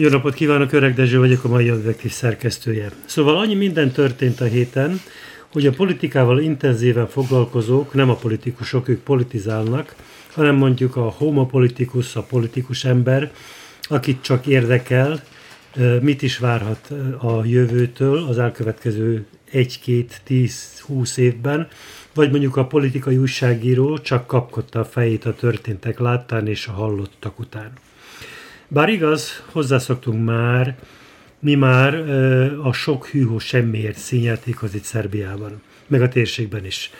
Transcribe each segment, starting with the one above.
Jó napot kívánok, Öreg Dezső vagyok, a mai objektív szerkesztője. Szóval annyi minden történt a héten, hogy a politikával intenzíven foglalkozók, nem a politikusok, ők politizálnak, hanem mondjuk a homopolitikus, a politikus ember, akit csak érdekel, mit is várhat a jövőtől az elkövetkező egy-két, tíz, húsz évben, vagy mondjuk a politikai újságíró csak kapkodta a fejét a történtek láttán és a hallottak után. Bár igaz, hozzászoktunk már, mi már a sok hűhó semmiért színjátékhoz itt Szerbiában, meg a térségben is.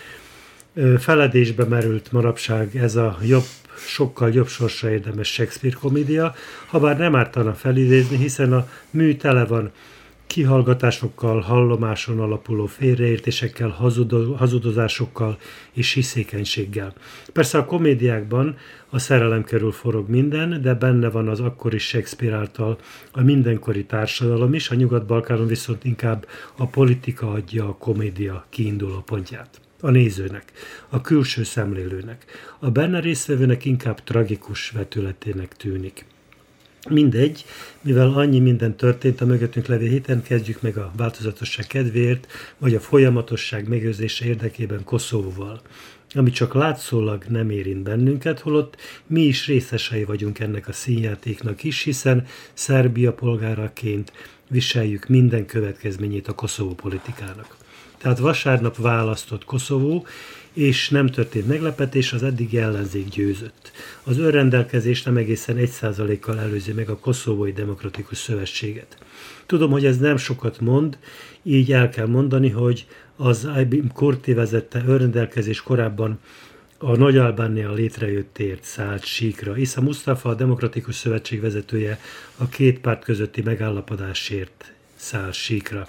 Feledésbe merült manapság ez a jobb, sokkal jobb sorsra érdemes Shakespeare komédia, ha bár nem ártana felidézni, hiszen a mű tele van kihallgatásokkal, hallomáson alapuló félreértésekkel, hazudozásokkal és hiszékenységgel. Persze a komédiákban a szerelem körül forog minden, de benne van az akkori Shakespeare által a mindenkori társadalom is, a Nyugat-Balkánon viszont inkább a politika adja a komédia kiinduló pontját a nézőnek, a külső szemlélőnek. A benne résztvevőnek inkább tragikus vetületének tűnik. Mindegy, mivel annyi minden történt a mögöttünk levő héten, kezdjük meg a változatosság kedvéért, vagy a folyamatosság megőrzése érdekében Koszovóval ami csak látszólag nem érint bennünket, holott mi is részesei vagyunk ennek a színjátéknak is, hiszen Szerbia polgáraként viseljük minden következményét a Koszovó politikának. Tehát vasárnap választott Koszovó, és nem történt meglepetés, az eddigi ellenzék győzött. Az önrendelkezés nem egészen 1%-kal előzi meg a Koszovói Demokratikus Szövetséget. Tudom, hogy ez nem sokat mond, így el kell mondani, hogy az IBM Korti vezette önrendelkezés korábban a Nagy Albánia létrejöttért szállt síkra. Isza Mustafa, a Demokratikus Szövetség vezetője a két párt közötti megállapodásért száll síkra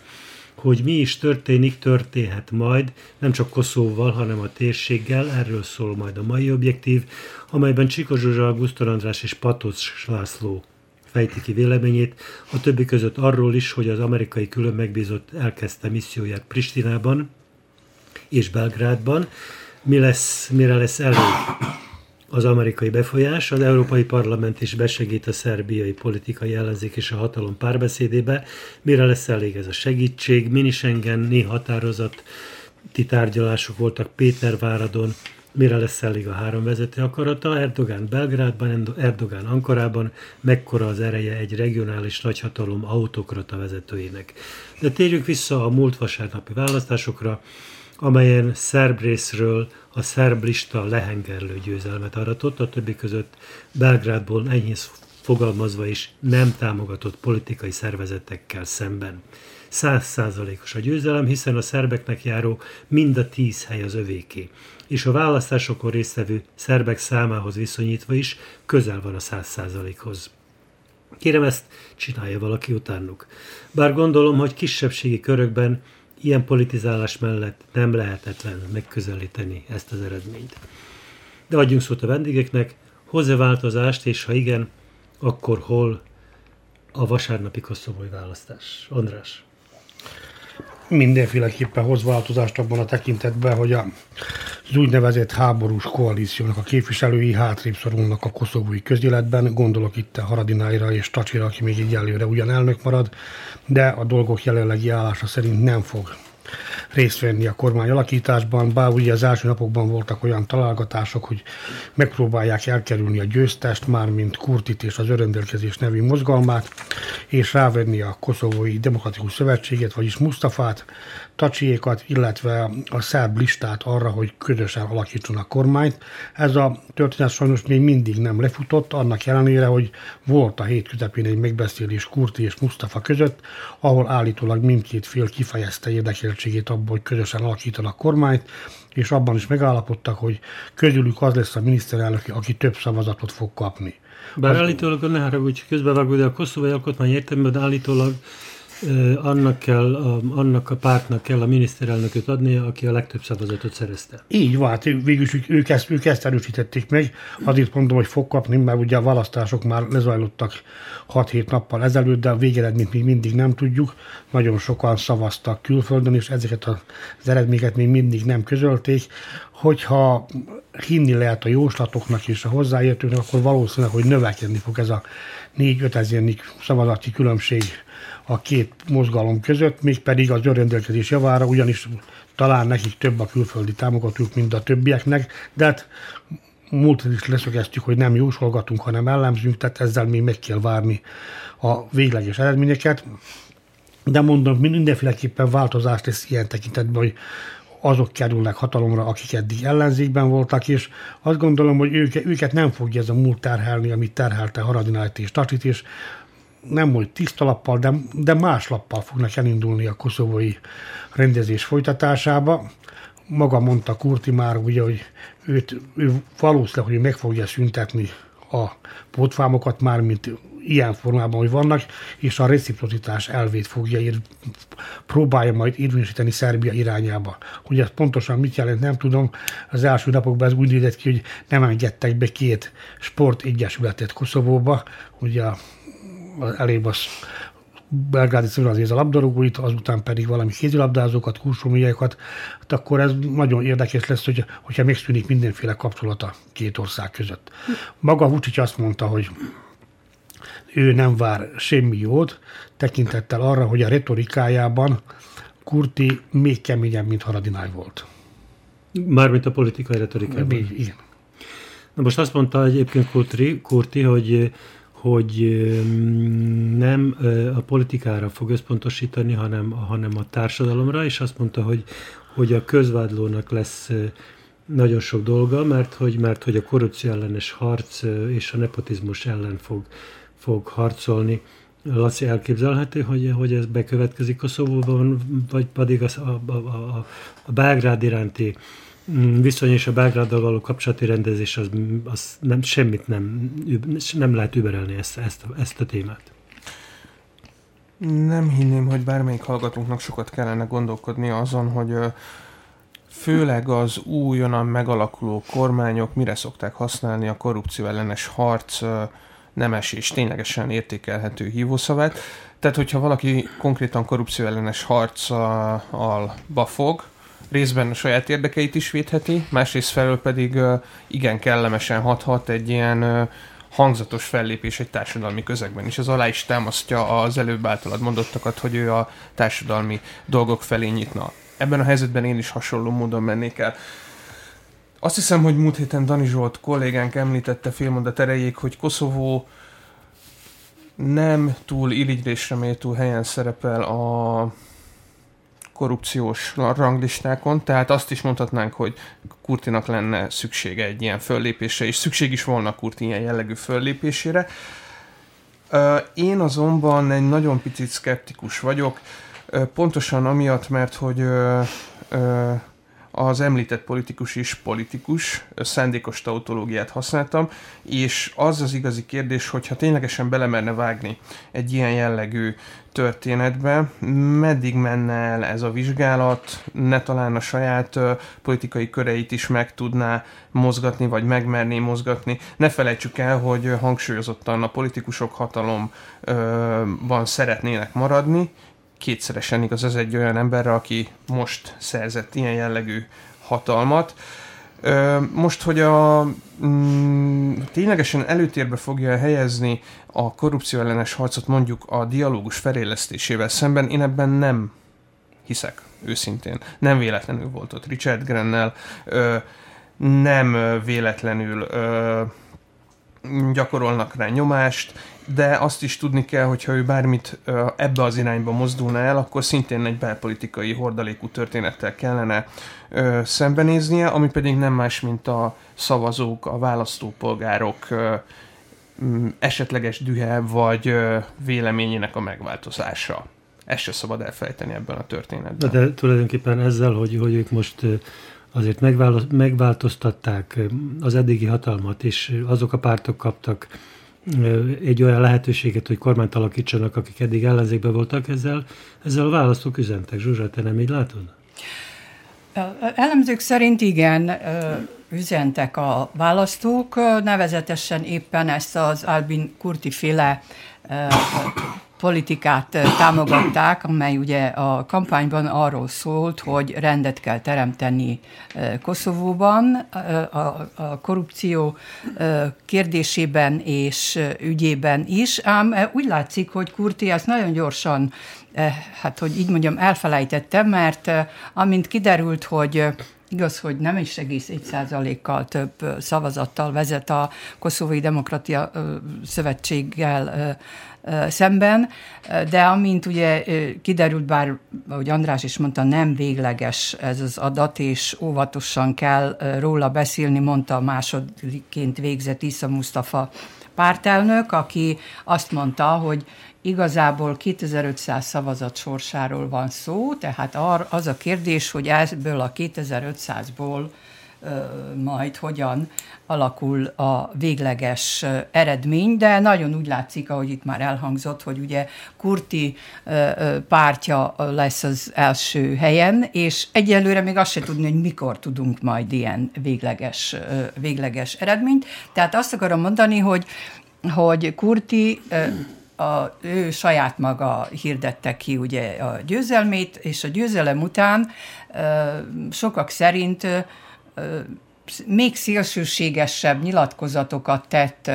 hogy mi is történik, történhet majd, nem csak Koszóval, hanem a térséggel, erről szól majd a mai objektív, amelyben Csiko Zsuzsa, Augusztor András és Patocs László fejti ki véleményét, a többi között arról is, hogy az amerikai külön megbízott elkezdte misszióját Pristinában és Belgrádban, mi lesz, mire lesz elég az amerikai befolyás, az Európai Parlament is besegít a szerbiai politikai ellenzék és a hatalom párbeszédébe. Mire lesz elég ez a segítség? Minischengeni határozat, ti tárgyalások voltak Péterváradon, mire lesz elég a három vezető akarata, Erdogán Belgrádban, Erdogán Ankarában, mekkora az ereje egy regionális nagyhatalom autokrata vezetőjének. De térjük vissza a múlt vasárnapi választásokra, amelyen szerb részről a szerb lista lehengerlő győzelmet aratott, a többi között Belgrádból enyhén fogalmazva is nem támogatott politikai szervezetekkel szemben. Százszázalékos a győzelem, hiszen a szerbeknek járó mind a tíz hely az övéké, és a választásokon résztvevő szerbek számához viszonyítva is közel van a száz százalékhoz. Kérem ezt csinálja valaki utánuk. Bár gondolom, hogy kisebbségi körökben ilyen politizálás mellett nem lehetetlen megközelíteni ezt az eredményt. De adjunk szót a vendégeknek, hozzá változást, és ha igen, akkor hol a vasárnapi koszovói választás? András. Mindenféleképpen hoz változást abban a tekintetben, hogy az úgynevezett háborús koalíciónak a képviselői hátrébb szorulnak a koszovói közéletben. Gondolok itt a Haradináira és Tacsira, aki még egy előre ugyan elnök marad, de a dolgok jelenlegi állása szerint nem fog részt venni a kormány alakításban, bár ugye az első napokban voltak olyan találgatások, hogy megpróbálják elkerülni a győztest, mármint Kurtit és az öröndelkezés nevű mozgalmát, és rávenni a Koszovói Demokratikus Szövetséget, vagyis Mustafát, Tacsiékat, illetve a szerb listát arra, hogy közösen alakítsanak kormányt. Ez a történet sajnos még mindig nem lefutott, annak ellenére, hogy volt a hét közepén egy megbeszélés Kurti és Mustafa között, ahol állítólag mindkét fél kifejezte érdekel, elégedetségét abban, hogy közösen alakítanak kormányt, és abban is megállapodtak, hogy közülük az lesz a miniszterelnök, aki több szavazatot fog kapni. Bár az... állítólag, ne haragudj, közbevágó, de a koszovai alkotmány értelmében állítólag annak, kell, a, annak a pártnak kell a miniszterelnököt adnia, aki a legtöbb szavazatot szerezte. Így van, hát végülis ők ezt, ők ezt erősítették meg. Azért mondom, hogy fog kapni, mert ugye a választások már lezajlottak 6-7 nappal ezelőtt, de a végeredményt még mindig nem tudjuk. Nagyon sokan szavaztak külföldön, és ezeket az eredményeket még mindig nem közölték. Hogyha hinni lehet a jóslatoknak és a hozzáértőknek, akkor valószínűleg, hogy növekedni fog ez a 4-5 ezernyi szavazati különbség a két mozgalom között, mégpedig az önrendelkezés javára, ugyanis talán nekik több a külföldi támogatók, mint a többieknek, de hát múlt is leszögeztük, hogy nem jósolgatunk, hanem ellenzünk, tehát ezzel még meg kell várni a végleges eredményeket. De mondom, mindenféleképpen változást lesz ilyen tekintetben, hogy azok kerülnek hatalomra, akik eddig ellenzékben voltak, és azt gondolom, hogy őket, őket nem fogja ez a múlt terhelni, amit terhelte Haradinájt és Tatit, és nem hogy tiszta lappal, de, de más lappal fognak elindulni a koszovói rendezés folytatásába. Maga mondta Kurti már, ugye, hogy őt, ő valószínűleg, hogy meg fogja szüntetni a pótfámokat már, mint ilyen formában, hogy vannak, és a reciprocitás elvét fogja ír, próbálja majd érvényesíteni Szerbia irányába. Hogy ez pontosan mit jelent, nem tudom. Az első napokban ez úgy nézett ki, hogy nem engedtek be két sportegyesületet Koszovóba, ugye a elébb az belgrádi az a labdarúgóit, azután pedig valami kézilabdázókat, kursumiaiakat, hát akkor ez nagyon érdekes lesz, hogy, hogyha megszűnik mindenféle kapcsolata két ország között. Maga Vucic azt mondta, hogy ő nem vár semmi jót, tekintettel arra, hogy a retorikájában Kurti még keményebb, mint Haradináj volt. Mármint a politikai retorikában. Még, igen. Na most azt mondta egyébként Kurti, Kurti hogy hogy nem a politikára fog összpontosítani, hanem, hanem a társadalomra, és azt mondta, hogy, hogy a közvádlónak lesz nagyon sok dolga, mert hogy, mert hogy a korrupció ellenes harc és a nepotizmus ellen fog, fog harcolni. Laci elképzelhető, hogy, hogy ez bekövetkezik Koszovóban, vagy pedig a, a, a, a Belgrád iránti viszony és a Belgráddal való kapcsolati rendezés az, az nem, semmit nem, nem lehet überelni ezt, ezt, ezt a témát. Nem hinném, hogy bármelyik hallgatónknak sokat kellene gondolkodni azon, hogy főleg az újonnan megalakuló kormányok mire szokták használni a korrupció ellenes harc nemes és ténylegesen értékelhető hívószavát. Tehát, hogyha valaki konkrétan korrupció ellenes harccal bafog, részben a saját érdekeit is védheti, másrészt felől pedig igen kellemesen hathat egy ilyen hangzatos fellépés egy társadalmi közegben is. Az alá is támasztja az előbb általad mondottakat, hogy ő a társadalmi dolgok felé nyitna. Ebben a helyzetben én is hasonló módon mennék el. Azt hiszem, hogy múlt héten Dani Zsolt kollégánk említette félmondat erejéig, hogy Koszovó nem túl irigylésre méltó helyen szerepel a korrupciós ranglistákon, tehát azt is mondhatnánk, hogy Kurtinak lenne szüksége egy ilyen föllépésre, és szükség is volna Kurti ilyen jellegű föllépésére. Én azonban egy nagyon picit szkeptikus vagyok, pontosan amiatt, mert hogy az említett politikus is politikus, szándékos tautológiát használtam, és az az igazi kérdés, hogyha ténylegesen belemerne vágni egy ilyen jellegű történetbe, meddig menne el ez a vizsgálat, ne talán a saját politikai köreit is meg tudná mozgatni, vagy megmerné mozgatni. Ne felejtsük el, hogy hangsúlyozottan a politikusok hatalomban szeretnének maradni, kétszeresen igaz ez egy olyan emberre, aki most szerzett ilyen jellegű hatalmat. Most, hogy a mm, ténylegesen előtérbe fogja helyezni a korrupció ellenes harcot mondjuk a dialógus felélesztésével szemben, én ebben nem hiszek, őszintén. Nem véletlenül volt ott Richard Grennel, nem véletlenül gyakorolnak rá nyomást, de azt is tudni kell, hogyha ő bármit ebbe az irányba mozdulna el, akkor szintén egy belpolitikai hordalékú történettel kellene szembenéznie, ami pedig nem más, mint a szavazók, a választópolgárok esetleges dühe vagy véleményének a megváltozása. Ezt se szabad elfelejteni ebben a történetben. De tulajdonképpen ezzel, hogy, hogy ők most azért megváltoztatták az eddigi hatalmat, és azok a pártok kaptak egy olyan lehetőséget, hogy kormányt alakítsanak, akik eddig ellenzékben voltak, ezzel, ezzel a választók üzentek. Zsuzsa, te nem így látod? Elemzők szerint igen, üzentek a választók, nevezetesen éppen ezt az Albin Kurti féle politikát támogatták, amely ugye a kampányban arról szólt, hogy rendet kell teremteni Koszovóban a, a korrupció kérdésében és ügyében is, ám úgy látszik, hogy Kurti ezt nagyon gyorsan hát hogy így mondjam, elfelejtette, mert amint kiderült, hogy Igaz, hogy nem is egész egy százalékkal több szavazattal vezet a Koszovói Demokratia Szövetséggel szemben, de amint ugye kiderült, bár, ahogy András is mondta, nem végleges ez az adat, és óvatosan kell róla beszélni, mondta a másodikként végzett Isza Mustafa pártelnök, aki azt mondta, hogy igazából 2500 szavazat sorsáról van szó, tehát az a kérdés, hogy ebből a 2500-ból majd hogyan alakul a végleges eredmény, de nagyon úgy látszik, ahogy itt már elhangzott, hogy ugye Kurti pártja lesz az első helyen, és egyelőre még azt se tudni, hogy mikor tudunk majd ilyen végleges, végleges eredményt. Tehát azt akarom mondani, hogy hogy Kurti a, ő saját maga hirdette ki ugye a győzelmét, és a győzelem után sokak szerint még szélsőségesebb nyilatkozatokat tett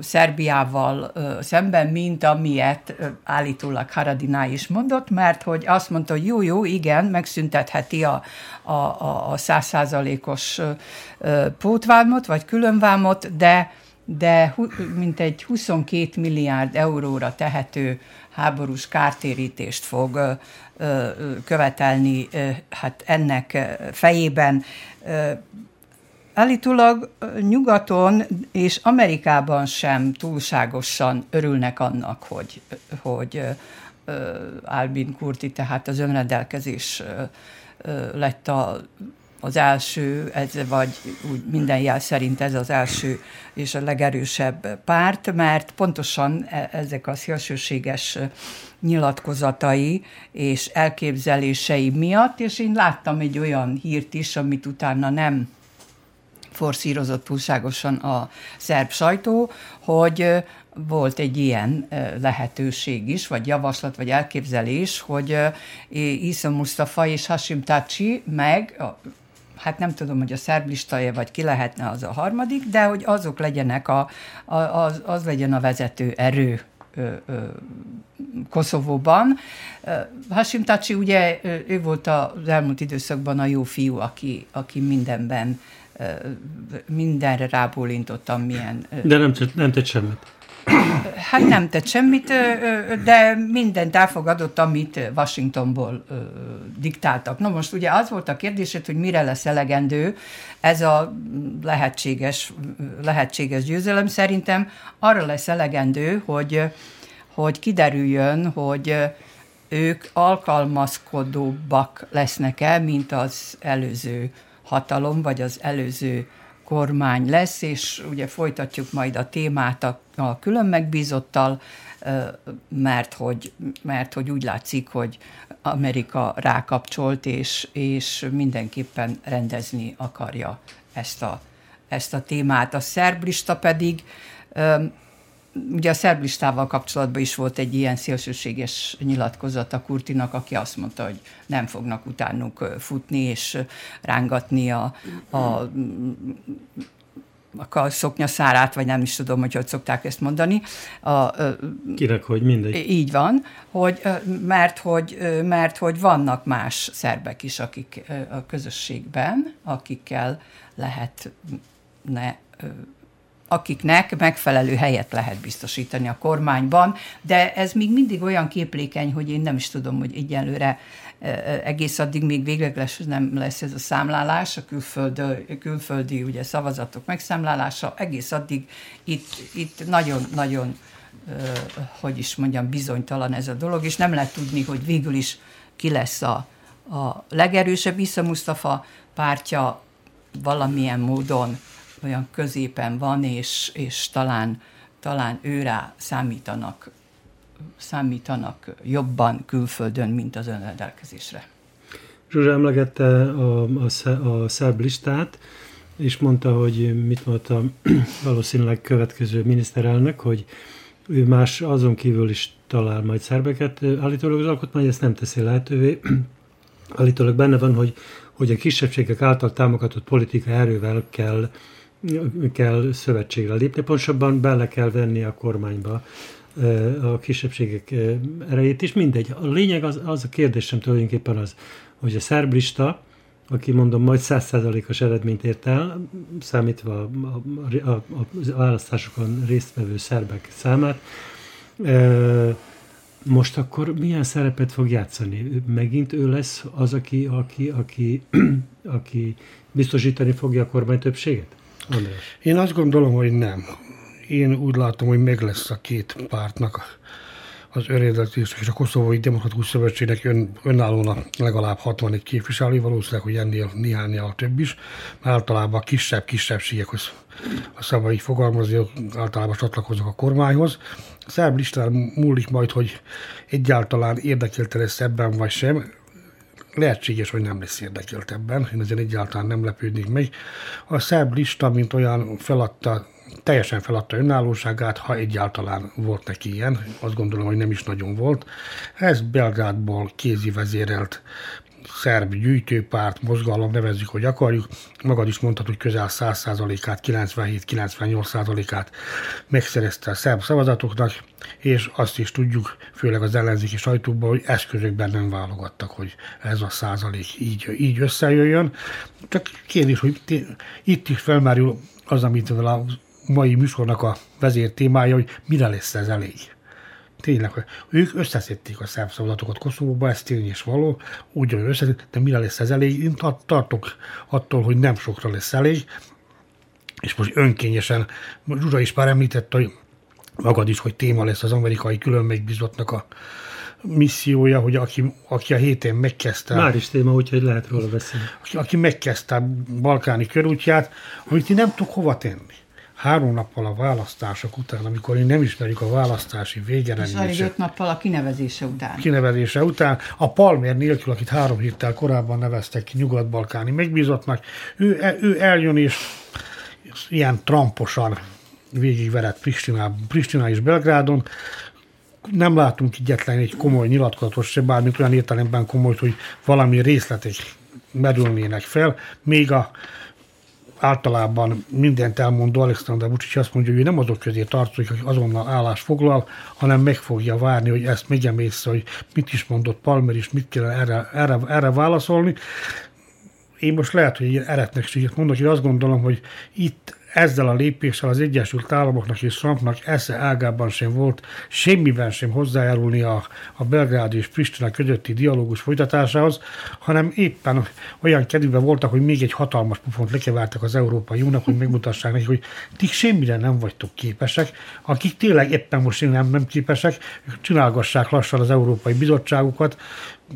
Szerbiával szemben, mint amilyet állítólag Haradinál is mondott, mert hogy azt mondta, hogy jó, jó, igen, megszüntetheti a, a, a százszázalékos pótvámot, vagy különvámot, de de mintegy 22 milliárd euróra tehető háborús kártérítést fog követelni hát ennek fejében. Állítólag nyugaton és Amerikában sem túlságosan örülnek annak, hogy, hogy Albin Kurti, tehát az önrendelkezés lett a az első, ez, vagy úgy minden jel szerint ez az első és a legerősebb párt, mert pontosan e, ezek a szélsőséges nyilatkozatai és elképzelései miatt, és én láttam egy olyan hírt is, amit utána nem forszírozott túlságosan a szerb sajtó, hogy volt egy ilyen lehetőség is, vagy javaslat, vagy elképzelés, hogy Isa Mustafa és Hashim Tachi meg hát nem tudom, hogy a szerb listája, vagy ki lehetne az a harmadik, de hogy azok legyenek a, a, az, az legyen a vezető erő ö, ö, Koszovóban. Hashim Tachi ugye ő volt az elmúlt időszakban a jó fiú, aki, aki mindenben mindenre rábólintottam, milyen... De nem, nem tett semmit. Hát nem tett semmit, de mindent elfogadott, amit Washingtonból diktáltak. Na most ugye az volt a kérdés, hogy mire lesz elegendő ez a lehetséges, lehetséges győzelem. Szerintem arra lesz elegendő, hogy, hogy kiderüljön, hogy ők alkalmazkodóbbak lesznek-e, mint az előző hatalom, vagy az előző kormány lesz, és ugye folytatjuk majd a témát a, a külön megbízottal, mert hogy, mert hogy úgy látszik, hogy Amerika rákapcsolt, és, és mindenképpen rendezni akarja ezt a, ezt a témát. A szerb lista pedig ugye a szerb listával kapcsolatban is volt egy ilyen szélsőséges nyilatkozat a Kurtinak, aki azt mondta, hogy nem fognak utánuk futni és rángatni a, a a szoknya szárát, vagy nem is tudom, hogy hogy szokták ezt mondani. A, Kinek, hogy mindegy. Így van, hogy, mert, hogy, mert hogy vannak más szerbek is, akik a közösségben, akikkel lehet ne akiknek megfelelő helyet lehet biztosítani a kormányban, de ez még mindig olyan képlékeny, hogy én nem is tudom, hogy egyelőre e, e, egész addig még végleges nem lesz ez a számlálás, a külföldi, külföldi ugye, szavazatok megszámlálása, egész addig itt, itt nagyon-nagyon hogy is mondjam, bizonytalan ez a dolog, és nem lehet tudni, hogy végül is ki lesz a, a legerősebb. Isza Mustafa pártja valamilyen módon olyan középen van, és, és talán, talán őrá számítanak, számítanak jobban külföldön, mint az önrendelkezésre. Zsuzsa emlegette a, a, a szerb listát, és mondta, hogy mit mondta valószínűleg következő miniszterelnök, hogy ő más azon kívül is talál majd szerbeket. Állítólag az alkotmány ezt nem teszi lehetővé. Állítólag benne van, hogy, hogy a kisebbségek által támogatott politika erővel kell, kell szövetségre lépni, pontosabban bele kell venni a kormányba a kisebbségek erejét is. Mindegy. A lényeg az, az a kérdésem tulajdonképpen az, hogy a szerb lista, aki mondom majd százszázalékos eredményt ért el, számítva a, a, a, a választásokon résztvevő szerbek számát, most akkor milyen szerepet fog játszani? Megint ő lesz az, aki, aki, aki, aki biztosítani fogja a kormány többséget? Én azt gondolom, hogy nem. Én úgy látom, hogy meg lesz a két pártnak az önrendelkezés és a Koszovói Demokratikus Szövetségnek ön, önállóan legalább 61 képviselő, valószínűleg, hogy ennél néhányal több is, mert általában a kisebb kisebbségekhoz a szavai fogalmazni, általában csatlakoznak a kormányhoz. A szerb listán múlik majd, hogy egyáltalán érdekelte lesz ebben vagy sem. Lehetséges, hogy nem lesz érdekelt ebben, én ezért egyáltalán nem lepődnék meg. A szerb lista, mint olyan feladta teljesen feladta önállóságát, ha egyáltalán volt neki ilyen, azt gondolom, hogy nem is nagyon volt. Ez Belgrádból kézi vezérelt szerb gyűjtőpárt, mozgalom, nevezzük, hogy akarjuk. Magad is mondtad, hogy közel 100%-át, 97-98%-át megszerezte a szerb szavazatoknak, és azt is tudjuk, főleg az ellenzéki sajtóban, hogy eszközökben nem válogattak, hogy ez a százalék így, így összejöjjön. Csak kérdés, hogy itt is felmerül az, amit a mai műsornak a vezér témája, hogy mire lesz ez elég. Tényleg, hogy ők összeszedték a szerb szavazatokat Koszovóba, ez tény és való, ugyanúgy összeszedték, de mire lesz ez elég? Én tartok attól, hogy nem sokra lesz elég, és most önkényesen, Zsuzsa is már említette, hogy magad is, hogy téma lesz az amerikai külön megbízottnak a missziója, hogy aki, aki a héten megkezdte... Már is téma, úgyhogy lehet róla beszélni. Aki, aki megkezdte a balkáni körútját, amit én nem tudok hova tenni három nappal a választások után, amikor én nem ismerjük a választási végeredményeket. És öt nappal a kinevezése után. Kinevezése után. A Palmer nélkül, akit három héttel korábban neveztek ki nyugat-balkáni megbízottnak, ő, ő eljön és ilyen tramposan végigverett Pristina, Pristina és Belgrádon, nem látunk egyetlen egy komoly nyilatkozatot se, bármint olyan értelemben komoly, hogy valami részletek merülnének fel, még a általában mindent elmondó Alexander Vucic azt mondja, hogy ő nem azok közé tartozik, aki azonnal állás foglal, hanem meg fogja várni, hogy ezt megemészze, hogy mit is mondott Palmer, és mit kell erre, erre, erre válaszolni. Én most lehet, hogy ilyen eretnekséget mondok, hogy azt gondolom, hogy itt ezzel a lépéssel az Egyesült Államoknak és Trumpnak esze ágában sem volt semmiben sem hozzájárulni a, a Belgrád és Pristina közötti dialógus folytatásához, hanem éppen olyan kedvben voltak, hogy még egy hatalmas pufont lekevertek az Európai Uniónak, hogy megmutassák neki, hogy ti semmire nem vagytok képesek, akik tényleg éppen most nem, nem képesek, csinálgassák lassan az Európai Bizottságukat,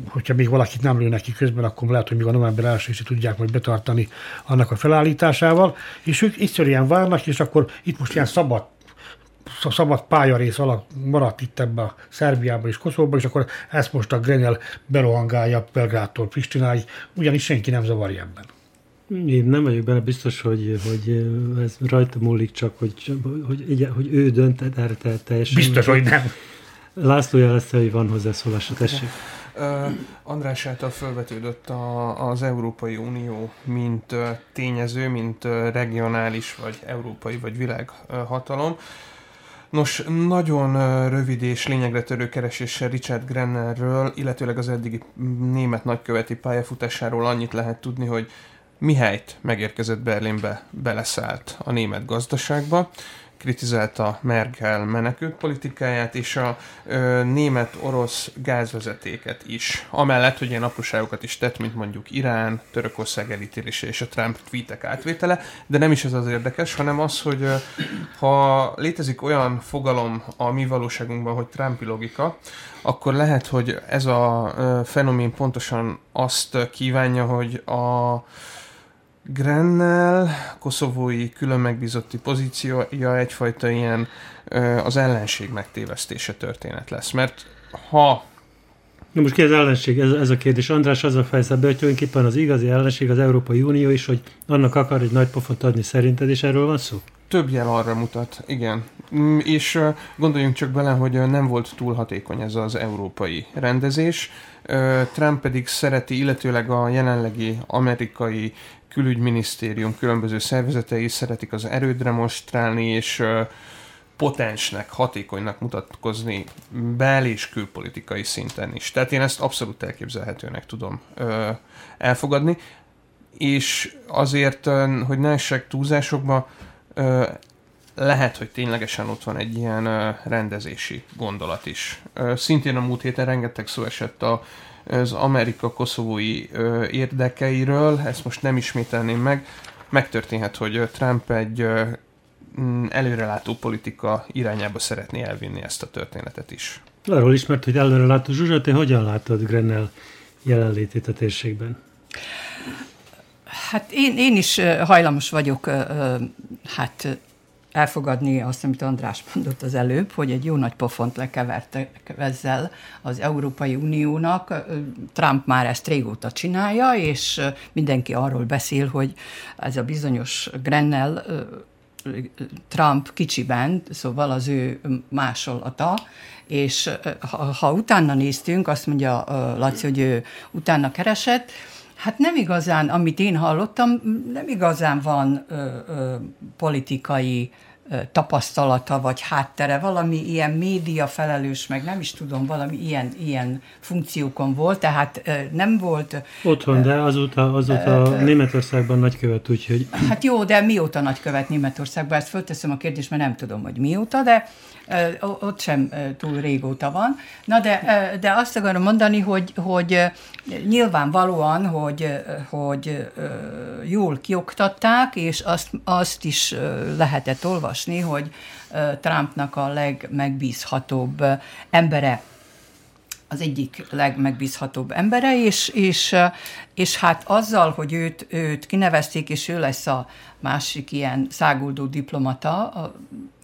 hogyha még valakit nem lő neki közben, akkor lehet, hogy még a november 1 tudják majd betartani annak a felállításával, és ők egyszerűen várnak, és akkor itt most ilyen szabad szabad pályarész alatt maradt itt ebbe a Szerbiába és Koszovóba, és akkor ezt most a Grenel berohangálja Belgrádtól Pristináig, ugyanis senki nem zavarja ebben. Én nem vagyok benne biztos, hogy, hogy ez rajta múlik csak, hogy, hogy, hogy, hogy ő dönt erre teljesen. Biztos, hogy nem. László jelezte, hogy van hozzászólása, tessék. András által felvetődött a, az Európai Unió, mint tényező, mint regionális, vagy európai, vagy világhatalom. Nos, nagyon rövid és lényegre törő kereséssel Richard Grennerről, illetőleg az eddigi német nagyköveti pályafutásáról annyit lehet tudni, hogy mihelyt megérkezett Berlinbe, beleszállt a német gazdaságba, kritizálta Merkel menekült politikáját, és a német-orosz gázvezetéket is. Amellett, hogy ilyen apróságokat is tett, mint mondjuk Irán, Törökország elítélése és a Trump tweetek átvétele, de nem is ez az érdekes, hanem az, hogy ö, ha létezik olyan fogalom a mi valóságunkban, hogy Trumpi logika, akkor lehet, hogy ez a fenomén pontosan azt kívánja, hogy a Grennel koszovói külön megbízotti pozíciója egyfajta ilyen az ellenség megtévesztése történet lesz. Mert ha Na most ki az ellenség? Ez, ez a kérdés. András az a fejezte be, hogy tulajdonképpen az igazi ellenség az Európai Unió is, hogy annak akar egy nagy pofont adni szerinted, és erről van szó? Több jel arra mutat, igen. Mm, és gondoljunk csak bele, hogy nem volt túl hatékony ez az európai rendezés. Trump pedig szereti, illetőleg a jelenlegi amerikai külügyminisztérium különböző szervezetei szeretik az erőt demonstrálni, és potensnek, hatékonynak mutatkozni bel- és külpolitikai szinten is. Tehát én ezt abszolút elképzelhetőnek tudom elfogadni, és azért, hogy ne essek túlzásokba, lehet, hogy ténylegesen ott van egy ilyen rendezési gondolat is. Ö, szintén a múlt héten rengeteg szó esett a az Amerika-koszovói érdekeiről, ezt most nem ismételném meg. Megtörténhet, hogy Trump egy előrelátó politika irányába szeretné elvinni ezt a történetet is. Arról ismert, hogy előrelátó Zsuzsa, te hogyan látod Grennel jelenlétét a térségben? Hát én, én is hajlamos vagyok hát elfogadni azt, amit András mondott az előbb, hogy egy jó nagy pofont lekevertek ezzel az Európai Uniónak. Trump már ezt régóta csinálja, és mindenki arról beszél, hogy ez a bizonyos Grennel Trump kicsiben, szóval az ő másolata, és ha, ha utána néztünk, azt mondja Laci, hogy ő utána keresett, Hát nem igazán, amit én hallottam, nem igazán van ö, ö, politikai tapasztalata vagy háttere, valami ilyen média felelős, meg nem is tudom, valami ilyen, ilyen funkciókon volt, tehát nem volt... Otthon, de azóta, azóta uh, Németországban nagykövet, úgyhogy... Hát jó, de mióta nagykövet Németországban? Ezt fölteszem a kérdést, mert nem tudom, hogy mióta, de ott sem túl régóta van. Na de, de azt akarom mondani, hogy, hogy nyilvánvalóan, hogy, hogy jól kioktatták, és azt, azt is lehetett olvasni, hogy Trumpnak a legmegbízhatóbb embere az egyik legmegbízhatóbb embere, és, és, és hát azzal, hogy őt, őt kinevezték, és ő lesz a másik ilyen száguldó diplomata a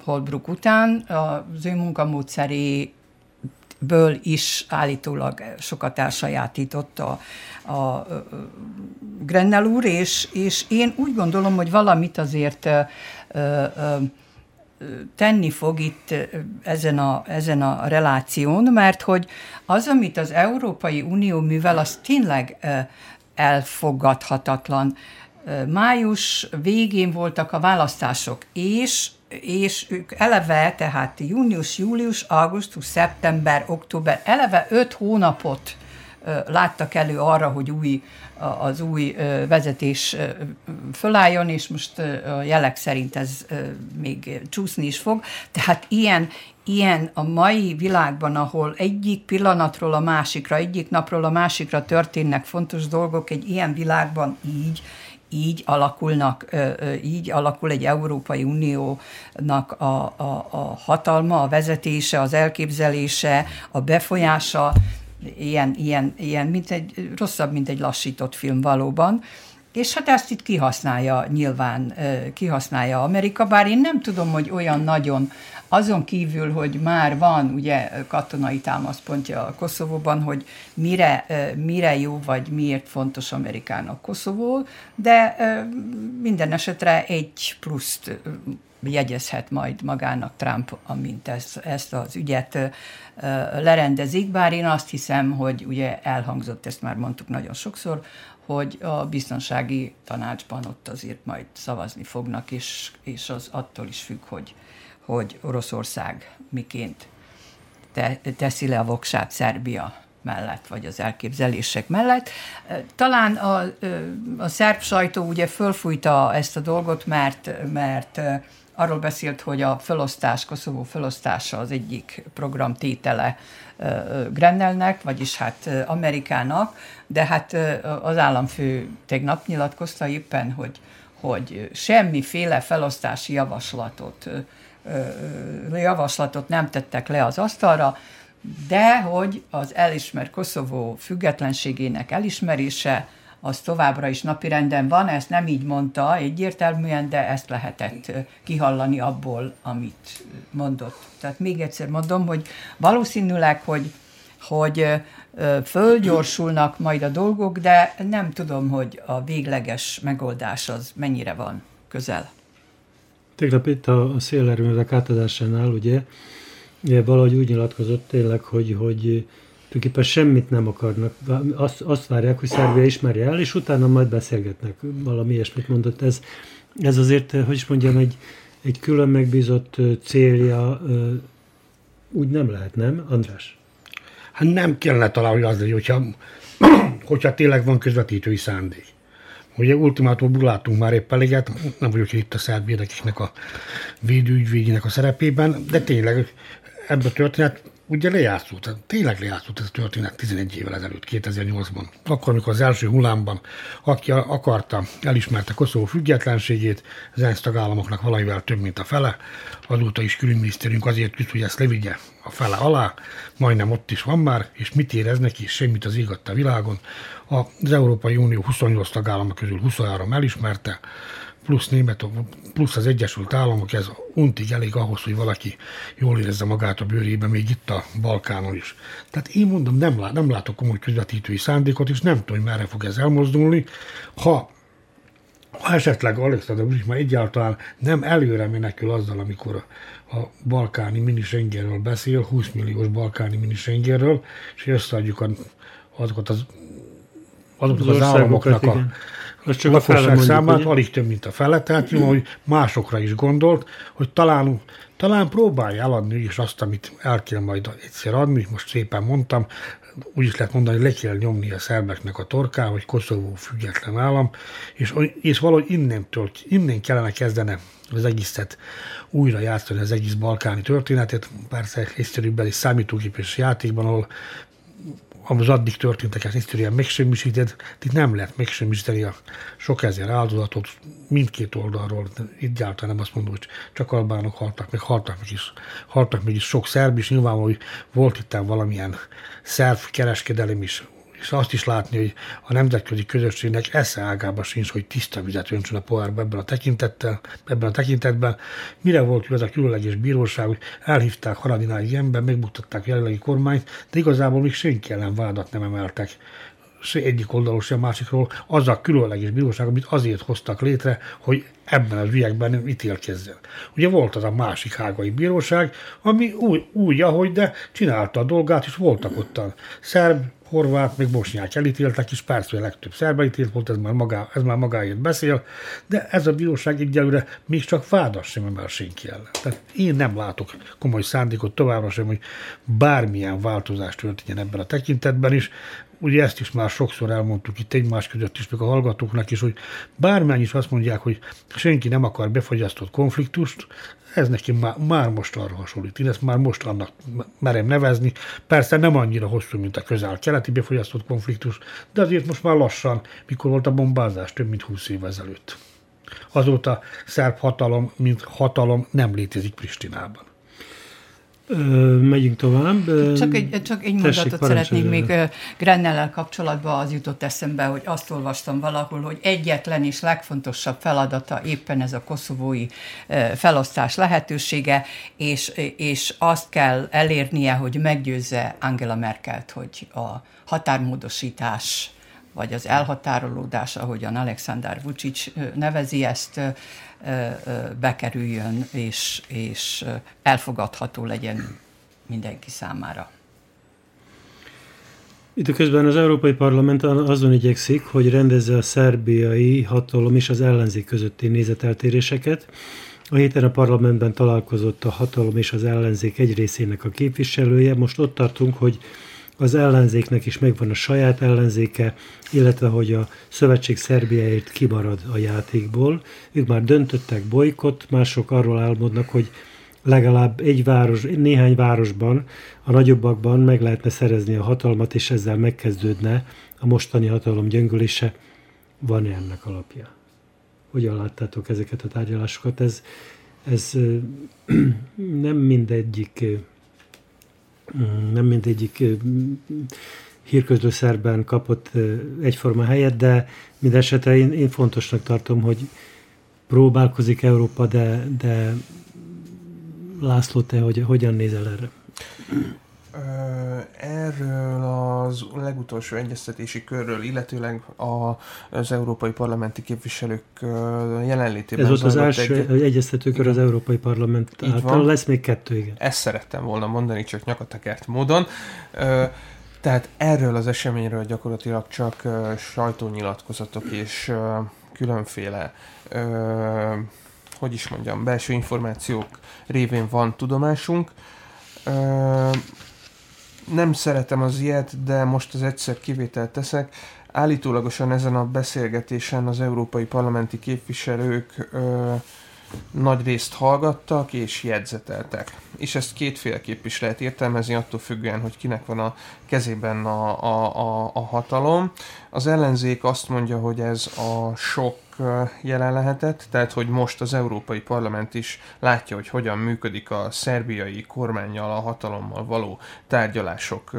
Holbrook után, az ő munkamódszeré ből is állítólag sokat elsajátított a, a Grennel úr, és, és én úgy gondolom, hogy valamit azért ö, ö, tenni fog itt ezen a, ezen a reláción, mert hogy az, amit az Európai Unió művel, az tényleg elfogadhatatlan. Május végén voltak a választások, és és ők eleve, tehát június, július, augusztus, szeptember, október, eleve öt hónapot láttak elő arra, hogy új, az új vezetés fölálljon, és most a jelek szerint ez még csúszni is fog. Tehát ilyen, ilyen a mai világban, ahol egyik pillanatról a másikra, egyik napról a másikra történnek fontos dolgok, egy ilyen világban így, így alakulnak, így alakul egy Európai Uniónak a, a, a hatalma, a vezetése, az elképzelése, a befolyása, ilyen, ilyen, ilyen mint egy, rosszabb, mint egy lassított film valóban. És hát ezt itt kihasználja nyilván, kihasználja Amerika, bár én nem tudom, hogy olyan nagyon azon kívül, hogy már van ugye katonai támaszpontja a Koszovóban, hogy mire, mire jó vagy miért fontos Amerikának Koszovó, de minden esetre egy pluszt jegyezhet majd magának Trump, amint ezt, ezt az ügyet lerendezik, bár én azt hiszem, hogy ugye elhangzott, ezt már mondtuk nagyon sokszor, hogy a biztonsági tanácsban ott azért majd szavazni fognak, és, és az attól is függ, hogy, hogy Oroszország miként te, teszi le a voksát Szerbia mellett, vagy az elképzelések mellett. Talán a, a szerb sajtó ugye fölfújta ezt a dolgot, mert, mert arról beszélt, hogy a felosztás, Koszovó felosztása az egyik programtétele Grennelnek, vagyis hát Amerikának, de hát az államfő tegnap nyilatkozta éppen, hogy, hogy semmiféle felosztási javaslatot, javaslatot nem tettek le az asztalra, de hogy az elismer Koszovó függetlenségének elismerése az továbbra is napirenden van, ezt nem így mondta egyértelműen, de ezt lehetett kihallani abból, amit mondott. Tehát még egyszer mondom, hogy valószínűleg, hogy, hogy fölgyorsulnak majd a dolgok, de nem tudom, hogy a végleges megoldás az mennyire van közel. Tegnap itt a, a szélerőművek átadásánál, ugye, ugye valahogy úgy nyilatkozott tényleg, hogy, hogy tulajdonképpen semmit nem akarnak. Azt, azt várják, hogy Szerbia ismerje el, és utána majd beszélgetnek. Valami ilyesmit mondott. Ez, ez azért, hogy is mondjam, egy, egy külön megbízott célja úgy nem lehet, nem, András? Hát nem kellene találni az, hogyha, hogyha tényleg van közvetítői szándék. Ugye ultimátumból látunk már épp eleget, nem vagyok itt a szerb érdekeknek a védőügyvédjének a szerepében, de tényleg ebben a történet ugye lejátszott, tényleg lejátszott ez a történet 11 évvel ezelőtt, 2008-ban. Akkor, amikor az első hullámban, aki akarta, elismerte Koszovó függetlenségét, az ENSZ tagállamoknak valamivel több, mint a fele, azóta is külügyminiszterünk azért küzd, hogy ezt levigye a fele alá, majdnem ott is van már, és mit érez neki, semmit az ígatta a világon. Az Európai Unió 28 tagállama közül 23 elismerte, plusz német, plusz az Egyesült Államok, ez untig elég ahhoz, hogy valaki jól érezze magát a bőrében, még itt a Balkánon is. Tehát én mondom, nem, lát, nem látok komoly közvetítői szándékot, és nem tudom, hogy merre fog ez elmozdulni. Ha ha esetleg Alexander Vucic már egyáltalán nem előre menekül azzal, amikor a, a balkáni minisengerről beszél, 20 milliós balkáni minisengerről, és összeadjuk a, azokat az, azokat az, az államoknak a, igen az csak lakosság számát ugye? alig több, mint a fele, tehát jó, hogy másokra is gondolt, hogy talán, talán próbálja eladni is azt, amit el kell majd egyszer adni, most szépen mondtam, úgy is lehet mondani, hogy le kell nyomni a szerbeknek a torká, hogy Koszovó független állam, és, és valahogy innentől, innen kellene kezdene az egészet újra játszani, az egész balkáni történetet, persze egyszerűbben és számítógépes játékban, ahol az addig történteket egyszerűen megsemmisíted, itt nem lehet megsemmisíteni a sok ezer áldozatot mindkét oldalról. Egyáltalán nem azt mondom, hogy csak albánok haltak meg, haltak meg is, haltak meg is sok szerb is, nyilván, hogy volt itt valamilyen szerv kereskedelem is és azt is látni, hogy a nemzetközi közösségnek esze ágába sincs, hogy tiszta vizet öntsön a pohárba ebben a, tekintettel, ebben a tekintetben. Mire volt ez a különleges bíróság, hogy elhívták Haradinái ember, megbuktatták a jelenlegi kormányt, de igazából még senki ellen vádat nem emeltek se egyik oldalról, se másikról, az a különleges bíróság, amit azért hoztak létre, hogy ebben az ügyekben ítélkezzen. Ugye volt az a másik hágai bíróság, ami úgy, úgy ahogy, de csinálta a dolgát, és voltak ottan szerb, horvát, még bosnyák elítéltek, és persze a legtöbb szerb elítélt volt, ez már, magá, ez már magáért beszél, de ez a bíróság egyelőre még csak vádas sem emel senki ellen. Tehát én nem látok komoly szándékot továbbra sem, hogy bármilyen változás történjen ebben a tekintetben is. Ugye ezt is már sokszor elmondtuk itt egymás között is, meg a hallgatóknak is, hogy bármennyi is azt mondják, hogy senki nem akar befagyasztott konfliktust, ez neki már, már most arra hasonlít. Én ezt már most annak merem nevezni. Persze nem annyira hosszú, mint a közel-keleti befolyasztott konfliktus, de azért most már lassan, mikor volt a bombázás, több mint 20 év ezelőtt. Azóta szerb hatalom, mint hatalom nem létezik Pristinában. Megyünk tovább. Csak egy, csak egy mondatot szeretnék még Grennellel kapcsolatban az jutott eszembe, hogy azt olvastam valahol, hogy egyetlen és legfontosabb feladata éppen ez a koszovói felosztás lehetősége, és, és azt kell elérnie, hogy meggyőzze Angela Merkelt, hogy a határmódosítás vagy az elhatárolódás, ahogyan Alexander Vucic nevezi ezt, bekerüljön, és, és elfogadható legyen mindenki számára. Itt közben az Európai Parlament azon igyekszik, hogy rendezze a szerbiai hatalom és az ellenzék közötti nézeteltéréseket. A héten a parlamentben találkozott a hatalom és az ellenzék egy részének a képviselője. Most ott tartunk, hogy az ellenzéknek is megvan a saját ellenzéke, illetve hogy a Szövetség Szerbiáért kimarad a játékból. Ők már döntöttek bolykott, mások arról álmodnak, hogy legalább egy város, néhány városban, a nagyobbakban meg lehetne szerezni a hatalmat, és ezzel megkezdődne a mostani hatalom gyöngülése. Van-e ennek alapja? Hogyan láttátok ezeket a tárgyalásokat? Ez, ez nem mindegyik nem mindegyik hírközlő szerben kapott egyforma helyet, de mindesetre én, én fontosnak tartom, hogy próbálkozik Európa, de, de László, te hogy, hogyan nézel erre? Erről az legutolsó egyeztetési körről, illetőleg az európai parlamenti képviselők jelenlétében Ez volt az első egy... egyeztető kör az európai parlament Így által, van. lesz még kettő, igen. Ezt szerettem volna mondani, csak nyakatakert módon. Tehát erről az eseményről gyakorlatilag csak sajtónyilatkozatok és különféle hogy is mondjam, belső információk révén van tudomásunk. Nem szeretem az ilyet, de most az egyszer kivételt teszek. Állítólagosan ezen a beszélgetésen az európai parlamenti képviselők ö, nagy részt hallgattak és jegyzeteltek. És ezt kétféleképp is lehet értelmezni, attól függően, hogy kinek van a kezében a, a, a, a hatalom. Az ellenzék azt mondja, hogy ez a sok jelen lehetett, tehát hogy most az Európai Parlament is látja, hogy hogyan működik a szerbiai kormányjal, a hatalommal való tárgyalások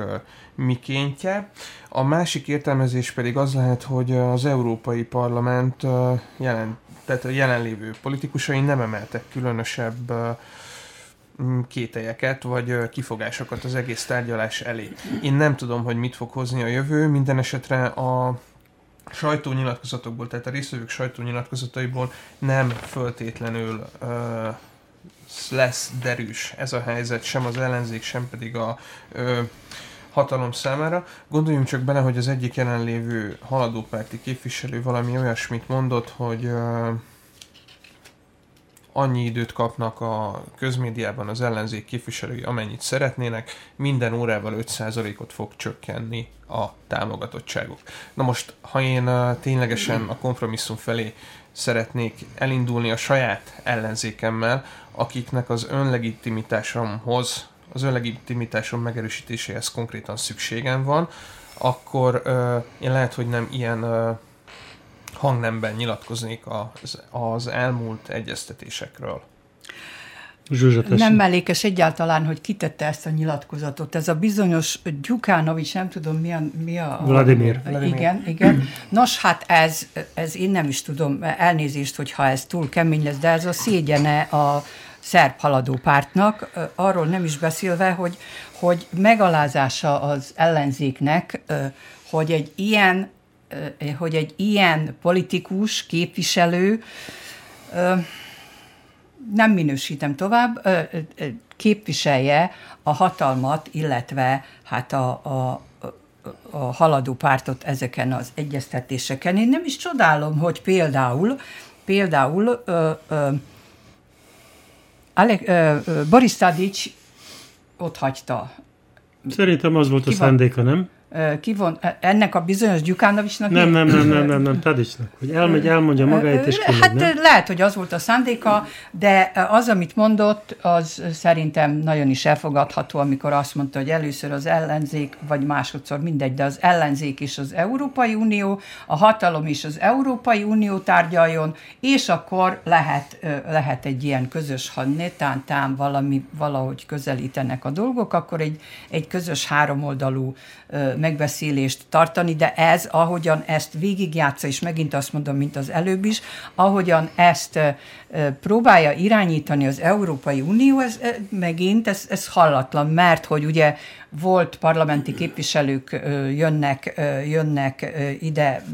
mikéntje. A másik értelmezés pedig az lehet, hogy az Európai Parlament jelen, tehát a jelenlévő politikusai nem emeltek különösebb kételyeket, vagy kifogásokat az egész tárgyalás elé. Én nem tudom, hogy mit fog hozni a jövő, minden esetre a sajtónyilatkozatokból, tehát a részvevők sajtónyilatkozataiból nem föltétlenül ö, lesz derűs ez a helyzet, sem az ellenzék, sem pedig a ö, hatalom számára. Gondoljunk csak bele, hogy az egyik jelenlévő haladópárti képviselő valami olyasmit mondott, hogy ö, annyi időt kapnak a közmédiában az ellenzék képviselői, amennyit szeretnének, minden órával 5%-ot fog csökkenni a támogatottságuk. Na most, ha én ténylegesen a kompromisszum felé szeretnék elindulni a saját ellenzékemmel, akiknek az önlegitimitásomhoz, az önlegitimitásom megerősítéséhez konkrétan szükségem van, akkor uh, én lehet, hogy nem ilyen uh, hangnemben nyilatkoznék az, az elmúlt egyeztetésekről. Zsuzsa, nem mellékes egyáltalán, hogy kitette ezt a nyilatkozatot. Ez a bizonyos Gyukánovics, nem tudom mi a... Mi a Vladimir. A, igen, igen. Nos, hát ez, ez én nem is tudom, elnézést, hogyha ez túl kemény lesz, de ez a szégyene a szerb haladó pártnak, arról nem is beszélve, hogy, hogy megalázása az ellenzéknek, hogy egy ilyen hogy egy ilyen politikus, képviselő, nem minősítem tovább, képviselje a hatalmat, illetve hát a, a, a haladó pártot ezeken az egyeztetéseken. Én nem is csodálom, hogy például, például ö, ö, ö, Boris Tadic ott hagyta. Szerintem az volt a szándéka, nem? Kivon, ennek a bizonyos Gyukánovicsnak... Nem, nem, nem, nem, nem, nem, Tadicsnak, hogy elmegy, elmondja magáit, és kimegy, Hát nem? lehet, hogy az volt a szándéka, de az, amit mondott, az szerintem nagyon is elfogadható, amikor azt mondta, hogy először az ellenzék, vagy másodszor mindegy, de az ellenzék is az Európai Unió, a hatalom is az Európai Unió tárgyaljon, és akkor lehet, lehet egy ilyen közös, ha netán tám valami, valahogy közelítenek a dolgok, akkor egy, egy közös háromoldalú megbeszélést tartani, de ez, ahogyan ezt végigjátsza, és megint azt mondom, mint az előbb is, ahogyan ezt próbálja irányítani az Európai Unió, ez megint, ez, ez hallatlan, mert hogy ugye volt parlamenti képviselők jönnek, jönnek ide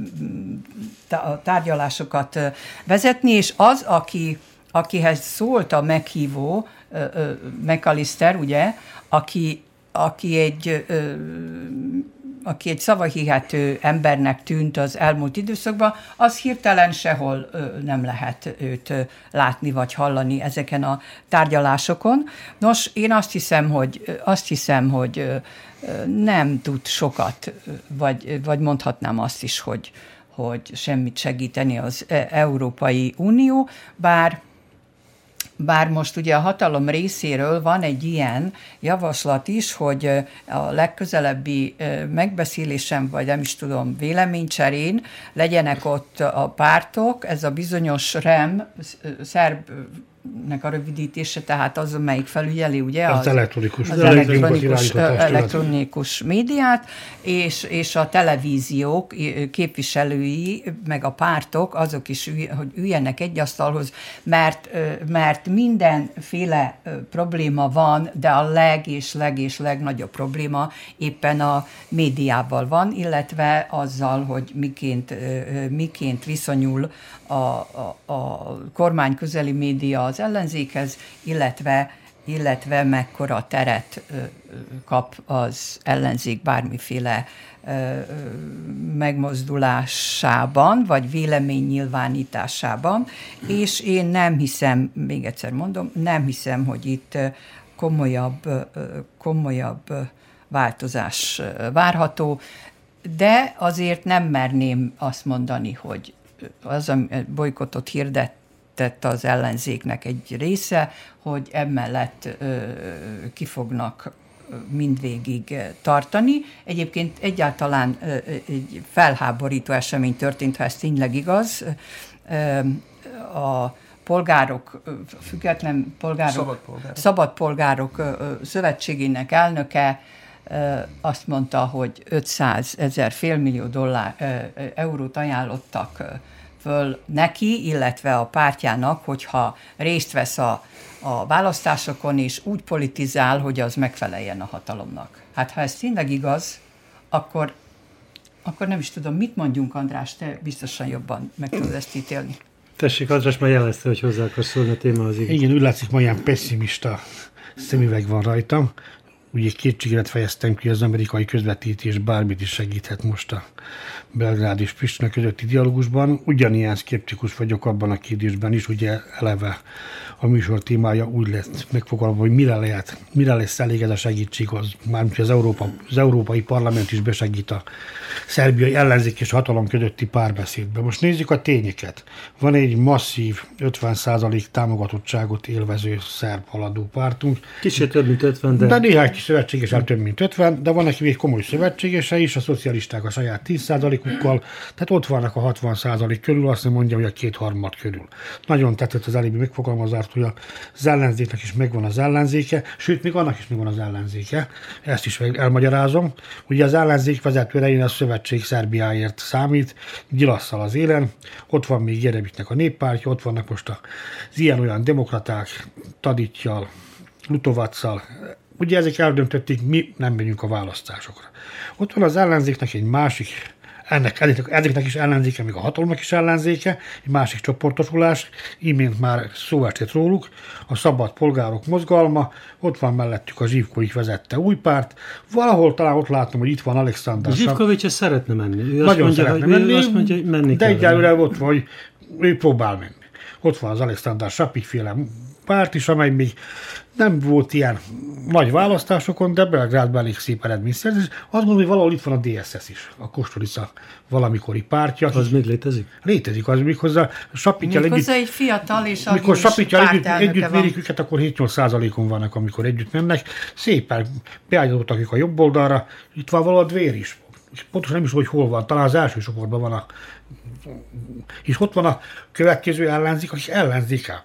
a tárgyalásokat vezetni, és az, aki, akihez szólt a meghívó, McAllister, ugye, aki aki egy ö, aki egy szavahihető embernek tűnt az elmúlt időszakban, az hirtelen sehol nem lehet őt látni vagy hallani ezeken a tárgyalásokon. Nos, én azt hiszem, hogy, azt hiszem, hogy nem tud sokat, vagy, vagy mondhatnám azt is, hogy, hogy semmit segíteni az Európai Unió, bár bár most ugye a hatalom részéről van egy ilyen javaslat is, hogy a legközelebbi megbeszélésen, vagy nem is tudom, véleménycserén legyenek ott a pártok, ez a bizonyos REM, szerb nek a rövidítése, tehát az, amelyik felügyeli ugye az, az elektronikus, az elektronikus, elektronikus médiát, és, és a televíziók képviselői, meg a pártok, azok is, hogy üljenek egy asztalhoz, mert, mert mindenféle probléma van, de a leg és leg és legnagyobb probléma éppen a médiával van, illetve azzal, hogy miként, miként viszonyul a, a, a kormány közeli média az ellenzékhez, illetve illetve mekkora teret kap az ellenzék bármiféle megmozdulásában, vagy véleménynyilvánításában, és én nem hiszem, még egyszer mondom, nem hiszem, hogy itt komolyabb, komolyabb változás várható, de azért nem merném azt mondani, hogy az a bolykotot hirdetett az ellenzéknek egy része, hogy emellett ki fognak mindvégig tartani. Egyébként egyáltalán egy felháborító esemény történt, ha ez tényleg igaz. A polgárok, független polgárok, szabad polgárok, szabad polgárok szövetségének elnöke azt mondta, hogy 500 ezer félmillió dollár, eurót ajánlottak föl neki, illetve a pártjának, hogyha részt vesz a, a választásokon, és úgy politizál, hogy az megfeleljen a hatalomnak. Hát ha ez tényleg igaz, akkor, akkor nem is tudom, mit mondjunk, András, te biztosan jobban meg tudod ezt ítélni. Tessék, András már jelezte, hogy hozzá akarsz szólni a témához. Igen, úgy látszik, ma ilyen pessimista szemüveg van rajtam ugye kétséget fejeztem ki, az amerikai közvetítés bármit is segíthet most a Belgrád és Pristina közötti dialógusban. Ugyanilyen szkeptikus vagyok abban a kérdésben is, ugye eleve a műsor témája úgy lett megfogalmazva, hogy mire lehet, mire lesz elég ez a segítség, az mármint az, Európa, az Európai Parlament is besegít a szerbiai ellenzék és hatalom közötti párbeszédbe. Most nézzük a tényeket. Van egy masszív 50% támogatottságot élvező szerb haladó pártunk. Kicsit több mint 50, de... De néhány szövetségesen több mint 50, de van neki egy komoly szövetségese is, a szocialisták a saját 10%-ukkal, tehát ott vannak a 60% körül, azt nem mondja, hogy a kétharmad körül. Nagyon tetszett az elébi megfogalmazást, hogy az ellenzéknek is megvan az ellenzéke, sőt, még annak is megvan az ellenzéke. Ezt is elmagyarázom. Ugye az ellenzék vezetőre a szövetség Szerbiáért számít, Gyilasszal az élen, ott van még Jerebitnek a néppártja, ott vannak most az ilyen-olyan demokraták, Taditjal, Lutovacsal, Ugye ezek eldöntötték, mi nem megyünk a választásokra. Ott van az ellenzéknek egy másik ennek, ezeknek is ellenzéke, még a hatalomnak is ellenzéke, egy másik csoportosulás, imént már szó esett róluk, a szabad polgárok mozgalma, ott van mellettük a Zsivkovics vezette új párt, valahol talán ott látom, hogy itt van Alexander. Zsivkovics szeretne menni. Ő Nagyon mondja, szeretne menni, ő azt mondja, hogy menni de egyelőre ott van, hogy ő próbál menni. Ott van az Alexander Sapik féle párt is, amely még nem volt ilyen nagy választásokon, de Belgrádban elég szép eredmény szerzett. Azt gondolom, hogy valahol itt van a DSS is, a Kosturica valamikori pártja. Az még létezik? Létezik, az méghozzá Sapitjal együtt. egy fiatal és Amikor Sapitjal együtt, együtt mérik őket, akkor 7-8 százalékon vannak, amikor együtt mennek. Szépen beállítottak ők a jobb oldalra, itt van valahol vér is. És pontosan nem is, hogy hol van, talán az első csoportban van a és ott van a következő ellenzék, akik ellenzéke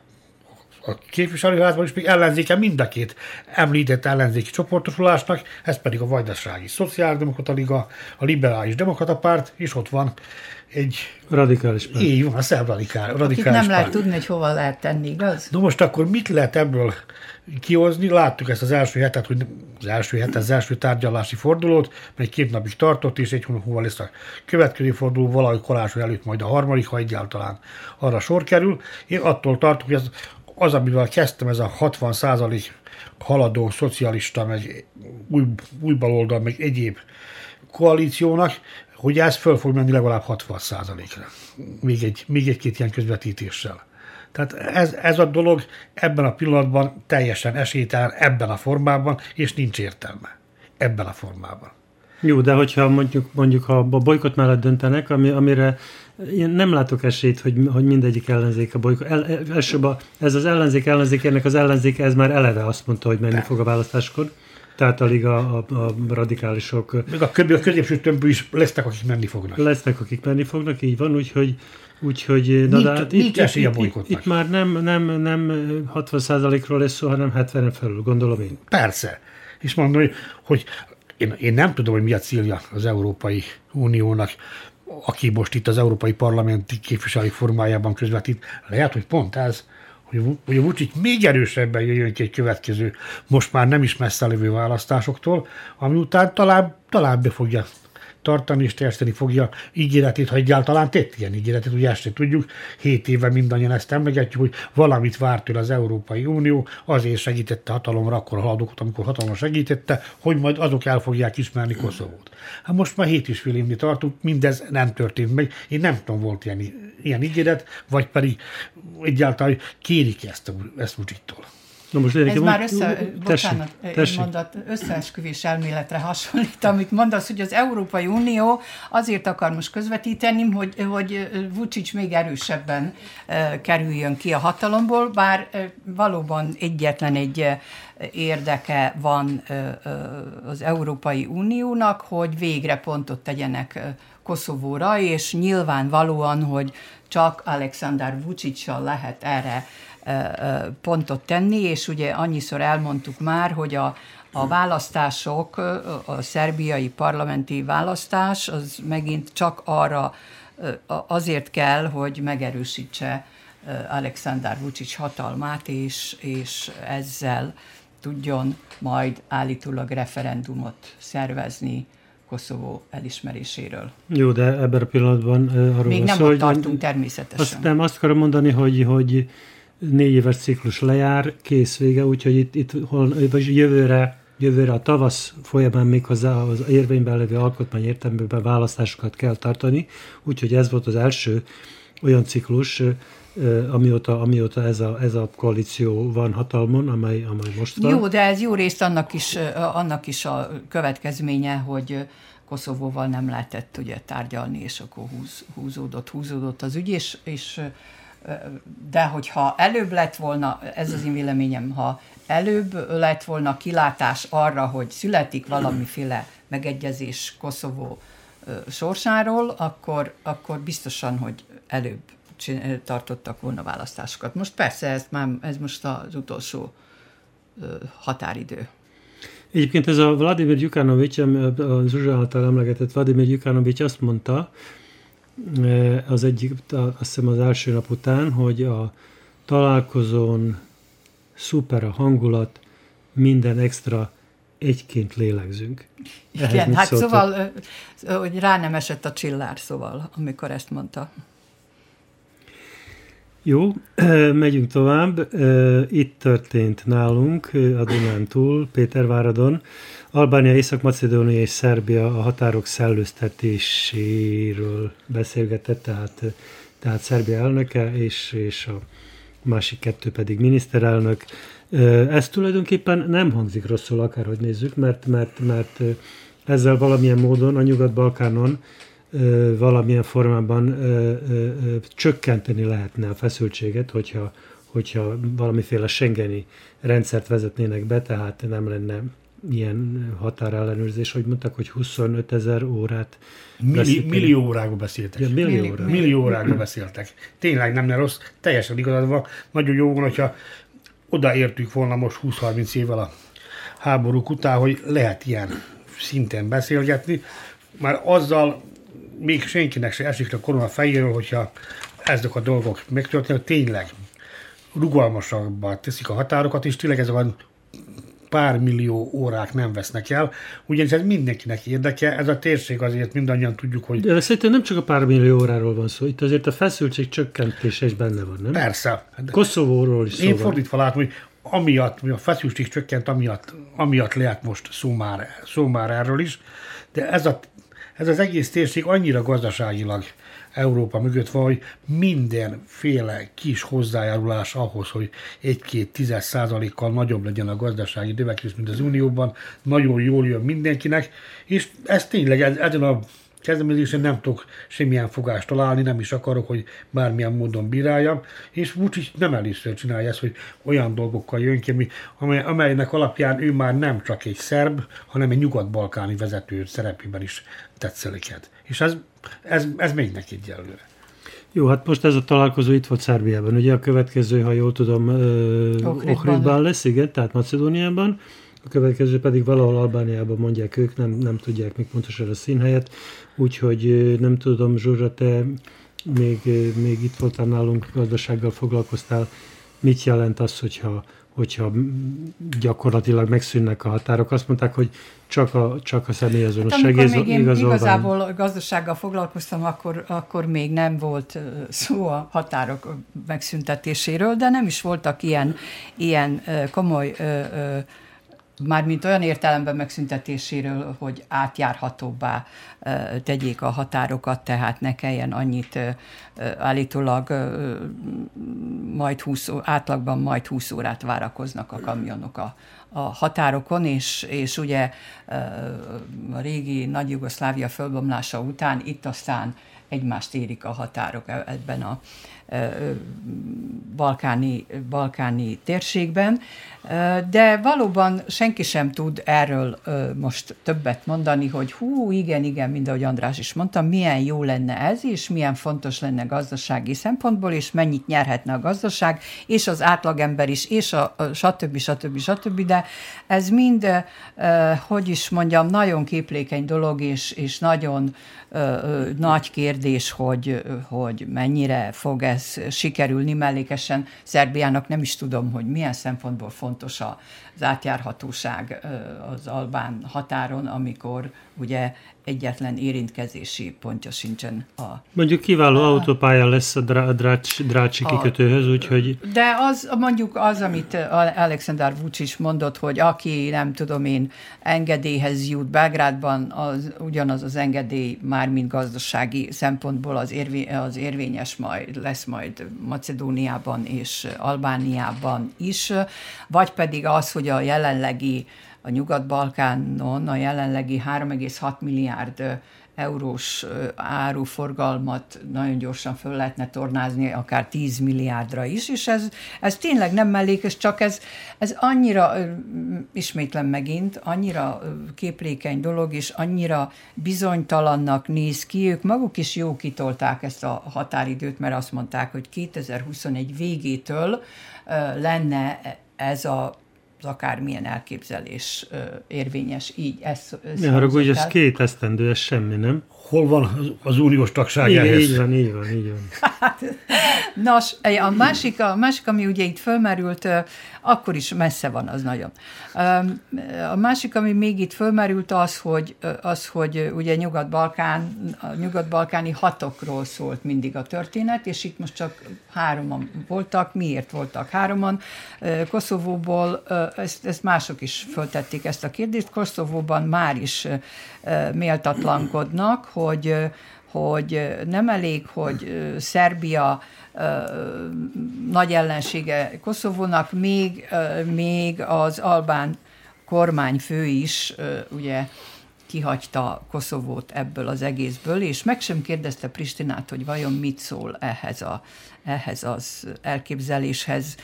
a képviselőházban is még ellenzéke mind a két említett ellenzéki csoportosulásnak, ez pedig a Vajdasági Szociáldemokrata Liga, a Liberális Demokrata Párt, és ott van egy... Radikális párt. Így van, a szerb radikál, radikális nem párt. lehet tudni, hogy hova lehet tenni, igaz? Na most akkor mit lehet ebből kihozni? Láttuk ezt az első hetet, hogy az első hetet, az első tárgyalási fordulót, mely két napig tartott, és egy hónap lesz a következő forduló, valahogy karácsony előtt majd a harmadik, ha egyáltalán arra sor kerül. Én attól tartok, hogy ez az, amivel kezdtem, ez a 60 százalék haladó szocialista, meg új, új baloldal, meg egyéb koalíciónak, hogy ez föl fog menni legalább 60 ra még egy, még egy-két ilyen közvetítéssel. Tehát ez, ez a dolog ebben a pillanatban teljesen esélytelen ebben a formában, és nincs értelme ebben a formában. Jó, de hogyha mondjuk, mondjuk ha a bolykot mellett döntenek, ami, amire én nem látok esélyt, hogy, hogy mindegyik ellenzék a bolykot. El, elsőbb a, ez az ellenzék ellenzékének az ellenzék, ez már eleve azt mondta, hogy menni fog a választáskor. Tehát alig a, a, a radikálisok. Még a, a középső tömbű is lesznek, akik menni fognak. Lesznek, akik menni fognak, így van, úgyhogy Úgyhogy, na, nincs, hát nincs itt, itt, itt, itt, már nem, nem, nem 60%-ról lesz szó, hanem 70 felül, gondolom én. Persze. És mondom, hogy, hogy én, én nem tudom, hogy mi a célja az Európai Uniónak, aki most itt az Európai Parlamenti képviselői formájában közvetít. Lehet, hogy pont ez, hogy, hogy a Vucic még erősebben jöjjön ki egy következő, most már nem is messze lévő választásoktól, ami után talán, talán be fogja tartani és teljesíteni fogja ígéretét, ha egyáltalán tett ilyen ígéretét, ugye ezt tudjuk, hét éve mindannyian ezt emlegetjük, hogy valamit várt tőle az Európai Unió, azért segítette hatalomra akkor a haladókat, amikor hatalomra segítette, hogy majd azok el fogják ismerni Koszovót. Hát most már hét és fél évni tartunk, mindez nem történt meg. Én nem tudom, volt ilyen, ilyen ígéret, vagy pedig egyáltalán kérik ezt, ezt Vucsittól. Na most Ez már össze, tessék, bocsánat, tessék. mondat, összeesküvés elméletre hasonlít, amit mondasz, hogy az Európai Unió azért akar most közvetíteni, hogy, hogy Vucic még erősebben kerüljön ki a hatalomból, bár valóban egyetlen egy érdeke van az Európai Uniónak, hogy végre pontot tegyenek Koszovóra, és nyilvánvalóan, hogy csak Alexander Vucic lehet erre pontot tenni, és ugye annyiszor elmondtuk már, hogy a, a választások, a szerbiai parlamenti választás, az megint csak arra azért kell, hogy megerősítse Alexander Vucic hatalmát, és, és ezzel tudjon majd állítólag referendumot szervezni Koszovó elismeréséről. Jó, de ebben a pillanatban arról Még nem ott tartunk természetesen. Azt, nem, azt akarom mondani, hogy, hogy négy éves ciklus lejár, kész vége, úgyhogy itt, itt hol, vagy jövőre, jövőre a tavasz folyamán még hozzá az érvényben levő alkotmány értelmében választásokat kell tartani, úgyhogy ez volt az első olyan ciklus, amióta, amióta ez, a, ez a koalíció van hatalmon, amely, amely most van. Jó, de ez jó részt annak is, annak is a következménye, hogy Koszovóval nem lehetett ugye tárgyalni, és akkor húz, húzódott, húzódott az ügy, és, és de hogyha előbb lett volna, ez az én véleményem, ha előbb lett volna kilátás arra, hogy születik valamiféle megegyezés Koszovó sorsáról, akkor, akkor biztosan, hogy előbb tartottak volna választásokat. Most persze ez, már, ez most az utolsó határidő. Egyébként ez a Vladimir Gyukanovics, a Zsuzsa által emlegetett Vladimir Gyukanovics azt mondta, az egyik, azt hiszem az első nap után, hogy a találkozón szuper a hangulat, minden extra egyként lélegzünk. Igen, hát szóltok? szóval, hogy rá nem esett a csillár, szóval, amikor ezt mondta. Jó, megyünk tovább. Itt történt nálunk a Dunán túl, Péterváradon, Albánia, Észak-Macedónia és Szerbia a határok szellőztetéséről beszélgetett, tehát, tehát Szerbia elnöke és, és a másik kettő pedig miniszterelnök. Ez tulajdonképpen nem hangzik rosszul, akárhogy nézzük, mert, mert, mert ezzel valamilyen módon a Nyugat-Balkánon valamilyen formában csökkenteni lehetne a feszültséget, hogyha, hogyha valamiféle Schengeni rendszert vezetnének be, tehát nem lenne ilyen határellenőrzés, hogy mondtak, hogy 25 ezer órát Milli, millió órákban beszéltek. Ja, millió, millió, millió órákban beszéltek. Tényleg nem, nem rossz, teljesen igazad van. Nagyon jó van, hogyha odaértük volna most 20-30 évvel a háborúk után, hogy lehet ilyen szinten beszélgetni, már azzal még senkinek se esik a korona fejéről, hogyha ezek a dolgok megtörténnek, tényleg rugalmasabbá teszik a határokat, és tényleg ez a pár millió órák nem vesznek el, ugyanis ez mindenkinek érdeke, ez a térség azért mindannyian tudjuk, hogy... De szerintem nem csak a pár millió óráról van szó, itt azért a feszültség csökkentése is benne van, nem? Persze. Koszovóról is Én fordítva látom, hogy amiatt, mi a feszültség csökkent, amiatt, amiatt lehet most szó már, szó már erről is, de ez, a, ez az egész térség annyira gazdaságilag Európa mögött van, hogy mindenféle kis hozzájárulás ahhoz, hogy egy-két tízes százalékkal nagyobb legyen a gazdasági növekedés, mint az Unióban, nagyon jól jön mindenkinek, és ez tényleg ezen a kezdeményezésen nem tudok semmilyen fogást találni, nem is akarok, hogy bármilyen módon bíráljam, és Vucic nem először csinálja ezt, hogy olyan dolgokkal jön ki, amely, amelynek alapján ő már nem csak egy szerb, hanem egy nyugat-balkáni vezető szerepében is tetszeliket. És ez, ez, ez megy neki egyelőre. Jó, hát most ez a találkozó itt volt Szerbiában. Ugye a következő, ha jól tudom, Ohridban lesz, igen, tehát Macedóniában. A következő pedig valahol Albániában mondják ők, nem, nem tudják még pontosan a színhelyet. Úgyhogy nem tudom, Zsuzsa, te még, még itt voltál nálunk, gazdasággal foglalkoztál. Mit jelent az, hogyha, hogyha gyakorlatilag megszűnnek a határok? Azt mondták, hogy csak a, csak a személyazonos hát, segély még én igazából gazdasággal foglalkoztam, akkor, akkor még nem volt szó a határok megszüntetéséről, de nem is voltak ilyen, ilyen komoly mármint olyan értelemben megszüntetéséről, hogy átjárhatóbbá tegyék a határokat, tehát ne kelljen annyit állítólag majd 20, átlagban majd 20 órát várakoznak a kamionok a, a határokon, és, és ugye a régi Nagy Jugoszlávia fölbomlása után itt aztán egymást érik a határok e, ebben a balkáni, balkáni térségben, de valóban senki sem tud erről most többet mondani, hogy hú, igen, igen, mind ahogy András is mondta, milyen jó lenne ez, és milyen fontos lenne gazdasági szempontból, és mennyit nyerhetne a gazdaság, és az átlagember is, és a, a stb. stb. stb. De ez mind, hogy is mondjam, nagyon képlékeny dolog, és, és nagyon nagy kérdés, hogy, hogy mennyire fog ez sikerülni mellékesen. Szerbiának nem is tudom, hogy milyen szempontból fontos az átjárhatóság az albán határon, amikor ugye egyetlen érintkezési pontja sincsen a... Mondjuk kiváló a, autópálya lesz a drá, drács, drácsi a, kikötőhöz, úgyhogy... De az mondjuk az, amit Alexander Vucic mondott, hogy aki nem tudom én engedélyhez jut Belgrádban, az ugyanaz az engedély már mint gazdasági szempontból az, érvé, az érvényes majd lesz majd Macedóniában és Albániában is, vagy pedig az, hogy a jelenlegi a Nyugat-Balkánon a jelenlegi 3,6 milliárd eurós áruforgalmat nagyon gyorsan föl lehetne tornázni, akár 10 milliárdra is, és ez, ez tényleg nem mellékes, csak ez, ez annyira, ismétlen megint, annyira képlékeny dolog, és annyira bizonytalannak néz ki, ők maguk is jó kitolták ezt a határidőt, mert azt mondták, hogy 2021 végétől lenne ez a akármilyen elképzelés érvényes így. Ez, ez ne haragudj, ez két esztendő, ez semmi, nem? Hol van az uniós tagság igen, ehhez? Így van, így van, így van. Hát, nos, a másik, a másik, ami ugye itt fölmerült, akkor is messze van az nagyon. A másik, ami még itt fölmerült az, hogy, az, hogy ugye Nyugat-Balkán, a nyugat-balkáni hatokról szólt mindig a történet, és itt most csak hároman voltak. Miért voltak hároman? Koszovóból, ezt, ezt mások is föltették ezt a kérdést, Koszovóban már is méltatlankodnak, hogy, hogy nem elég, hogy Szerbia nagy ellensége Koszovónak, még, még az albán kormányfő is ugye kihagyta Koszovót ebből az egészből, és meg sem kérdezte Pristinát, hogy vajon mit szól ehhez, a, ehhez az elképzeléshez.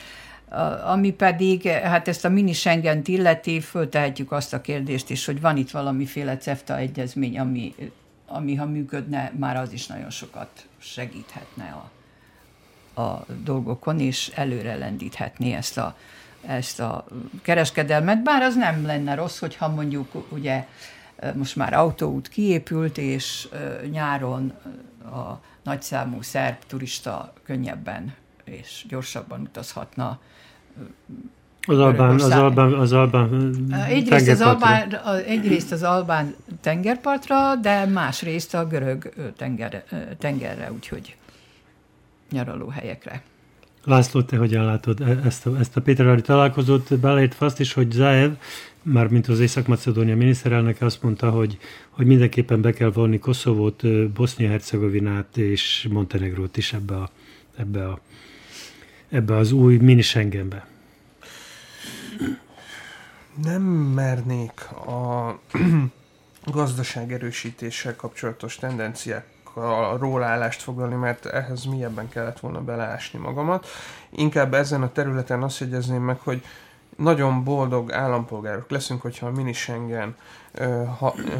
Ami pedig, hát ezt a mini schengen illeti, föltehetjük azt a kérdést is, hogy van itt valamiféle CEFTA egyezmény, ami, ami ha működne, már az is nagyon sokat segíthetne a, a dolgokon, és előre lendíthetné ezt a, ezt a kereskedelmet, bár az nem lenne rossz, hogyha mondjuk ugye most már autóút kiépült, és nyáron a nagyszámú szerb turista könnyebben és gyorsabban utazhatna az albán, az albán, az albán egyrészt az albán, egyrészt az albán tengerpartra, de másrészt a görög tenger, tengerre, úgyhogy nyaraló helyekre. László, te hogyan látod e- ezt a, ezt a Pétervári találkozót, beleértve azt is, hogy Zaev, mármint az Észak-Macedónia miniszterelnöke azt mondta, hogy, hogy mindenképpen be kell vonni Koszovót, Bosznia-Hercegovinát és Montenegrót is ebbe, a, ebbe, a, ebbe az új mini. Nem mernék a gazdaság erősítéssel kapcsolatos tendenciák róla állást foglalni, mert ehhez mélyebben kellett volna beleásni magamat. Inkább ezen a területen azt jegyezném meg, hogy nagyon boldog állampolgárok leszünk, hogyha a mini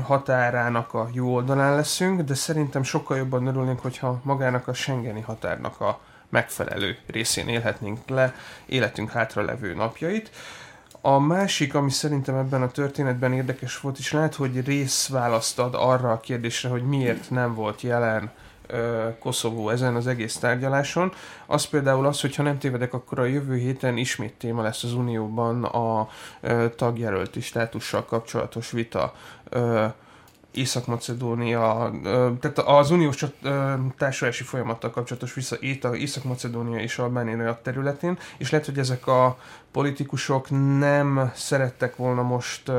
határának a jó oldalán leszünk, de szerintem sokkal jobban örülnénk, hogyha magának a Schengeni határnak a megfelelő részén élhetnénk le életünk hátralevő napjait. A másik, ami szerintem ebben a történetben érdekes volt, és lehet, hogy részválaszt ad arra a kérdésre, hogy miért nem volt jelen Koszovó ezen az egész tárgyaláson. Az például az, hogy ha nem tévedek, akkor a jövő héten ismét téma lesz az Unióban a tagjelölti státussal kapcsolatos vita. Észak-Macedónia, tehát az uniós társulási folyamattal kapcsolatos vissza Észak-Macedónia és Albánia területén, és lehet, hogy ezek a politikusok nem szerettek volna most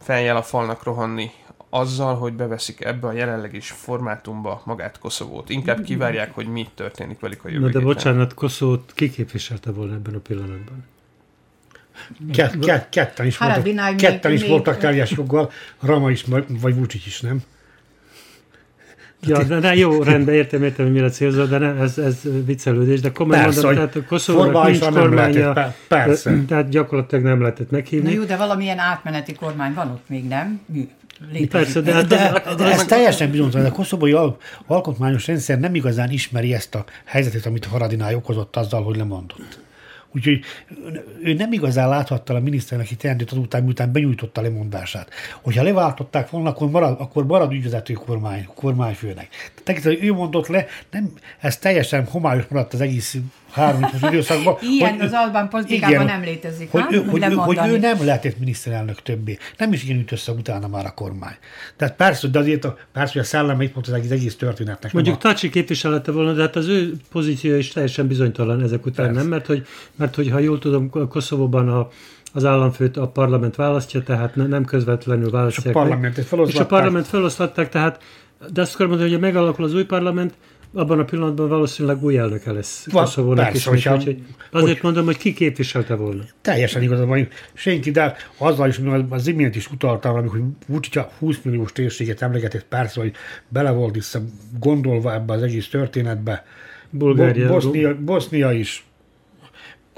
feljel a falnak rohanni azzal, hogy beveszik ebbe a jelenleg is formátumba magát Koszovót. Inkább kivárják, hogy mi történik velük a jövő Na de bocsánat, Koszovót ki képviselte volna ebben a pillanatban? Kett, kett, ketten is, voltak, ketten is voltak teljes joggal, Rama is, vagy Vucic is, nem? Ja, de ne, jó, rendben, értem, értem, hogy mire célzol, de ne, ez, ez viccelődés, de komolyan persze, mondom, tehát a Koszovónak nincs kormánya, lehetett, persze. tehát gyakorlatilag nem lehetett meghívni. Na jó, de valamilyen átmeneti kormány van ott még, nem? Létezik. Persze, de, hát de, de, de ez teljesen bizonytalan. A koszovói al- alkotmányos rendszer nem igazán ismeri ezt a helyzetet, amit Haradinál okozott azzal, hogy lemondott. Úgyhogy ő nem igazán láthatta a miniszterelnöki teendőt azután, miután benyújtotta a lemondását. Hogyha leváltották volna, akkor marad, akkor marad ügyvezető kormány, kormányfőnek. Tehát ő mondott le, nem, ez teljesen homályos maradt az egész három időszakban. Ilyen hogy, az Albán politikában igen, nem létezik. Hogy, ő, hogy, ő, hogy ő nem lehetett miniszterelnök többé. Nem is igen üt össze utána már a kormány. Tehát persze, de azért a, persze, hogy a szelleme itt volt az egész, egész történetnek. Mondjuk a... Tacsi képviselete volna, de hát az ő pozíciója is teljesen bizonytalan ezek után, persze. nem? Mert hogy, mert hogy ha jól tudom, Koszovóban a az államfőt a parlament választja, tehát nem közvetlenül választják. És a parlament És a parlament feloszlatták, tehát de azt akarom mondani, hogy megalakul az új parlament, abban a pillanatban valószínűleg új elnöke lesz Koszovónak is. Hogyha, úgyhogy azért hogy, mondom, hogy ki képviselte volna. Teljesen igazad van. Senki, de azzal is, az imént is utaltam, amikor Vucic 20 milliós térséget emlegetett persze, hogy bele volt vissza gondolva ebbe az egész történetbe. Bulgária. Bosznia, Bosznia is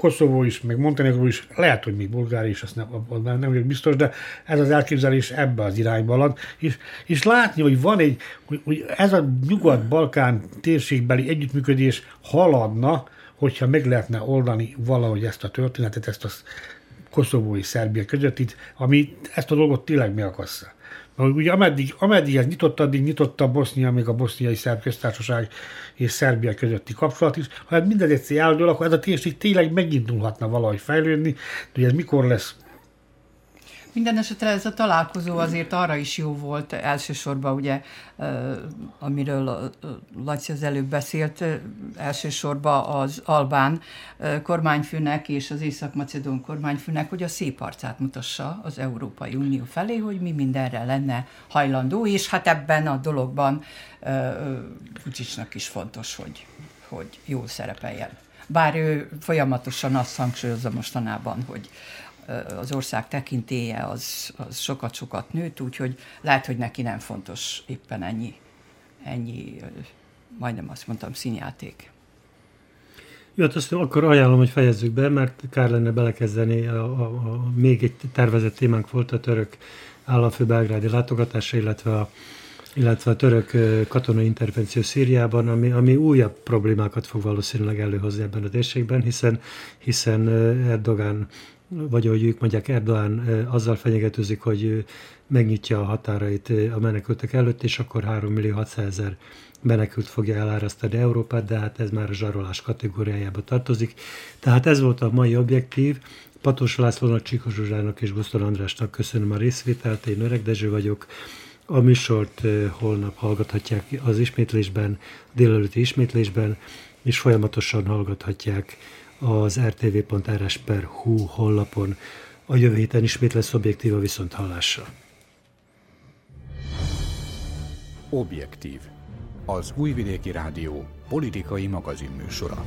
Koszovó is, meg Montenegro is, lehet, hogy még Bulgária is, azt nem, nem, nem vagyok biztos, de ez az elképzelés ebbe az irányba alad, és, és látni, hogy van egy, hogy, hogy ez a nyugat-balkán térségbeli együttműködés haladna, hogyha meg lehetne oldani valahogy ezt a történetet, ezt a koszovói Szerbia között, itt, ami ezt a dolgot tényleg megakassza. Ugye ameddig, ameddig ez nyitott, addig nyitott a Bosznia, még a boszniai szerb köztársaság és Szerbia közötti kapcsolat is. Ha ez mindez egyszer eldől, akkor ez a térség tényleg megindulhatna valahogy fejlődni, de ez mikor lesz, minden esetre ez a találkozó azért arra is jó volt, elsősorban ugye, amiről Laci az előbb beszélt, elsősorban az Albán kormányfőnek és az Észak-Macedón kormányfőnek, hogy a szép arcát mutassa az Európai Unió felé, hogy mi mindenre lenne hajlandó, és hát ebben a dologban Vucicnak is fontos, hogy, hogy jól szerepeljen. Bár ő folyamatosan azt hangsúlyozza mostanában, hogy az ország tekintéje az, az sokat-sokat nőtt, úgyhogy lehet, hogy neki nem fontos éppen ennyi, ennyi majdnem azt mondtam, színjáték. Jó, hát azt akkor ajánlom, hogy fejezzük be, mert kár lenne belekezdeni, a, a, a, még egy tervezett témánk volt a török államfő belgrádi látogatása, illetve a, illetve a török katonai intervenció Szíriában, ami, ami újabb problémákat fog valószínűleg előhozni ebben a térségben, hiszen, hiszen Erdogan vagy ahogy ők mondják, Erdoğan azzal fenyegetőzik, hogy megnyitja a határait a menekültek előtt, és akkor 3 millió 600 ezer menekült fogja elárasztani Európát, de hát ez már a zsarolás kategóriájába tartozik. Tehát ez volt a mai objektív. Patós Lászlónak, Csikos Zsuzsának és Gusztor Andrásnak köszönöm a részvételt, én Öreg Dezső vagyok. A műsort holnap hallgathatják az ismétlésben, délelőtti ismétlésben és folyamatosan hallgathatják az rtv.rs.hu honlapon. A jövő héten ismét lesz objektív a viszont hallásra. Objektív. Az Újvidéki Rádió politikai magazinműsora.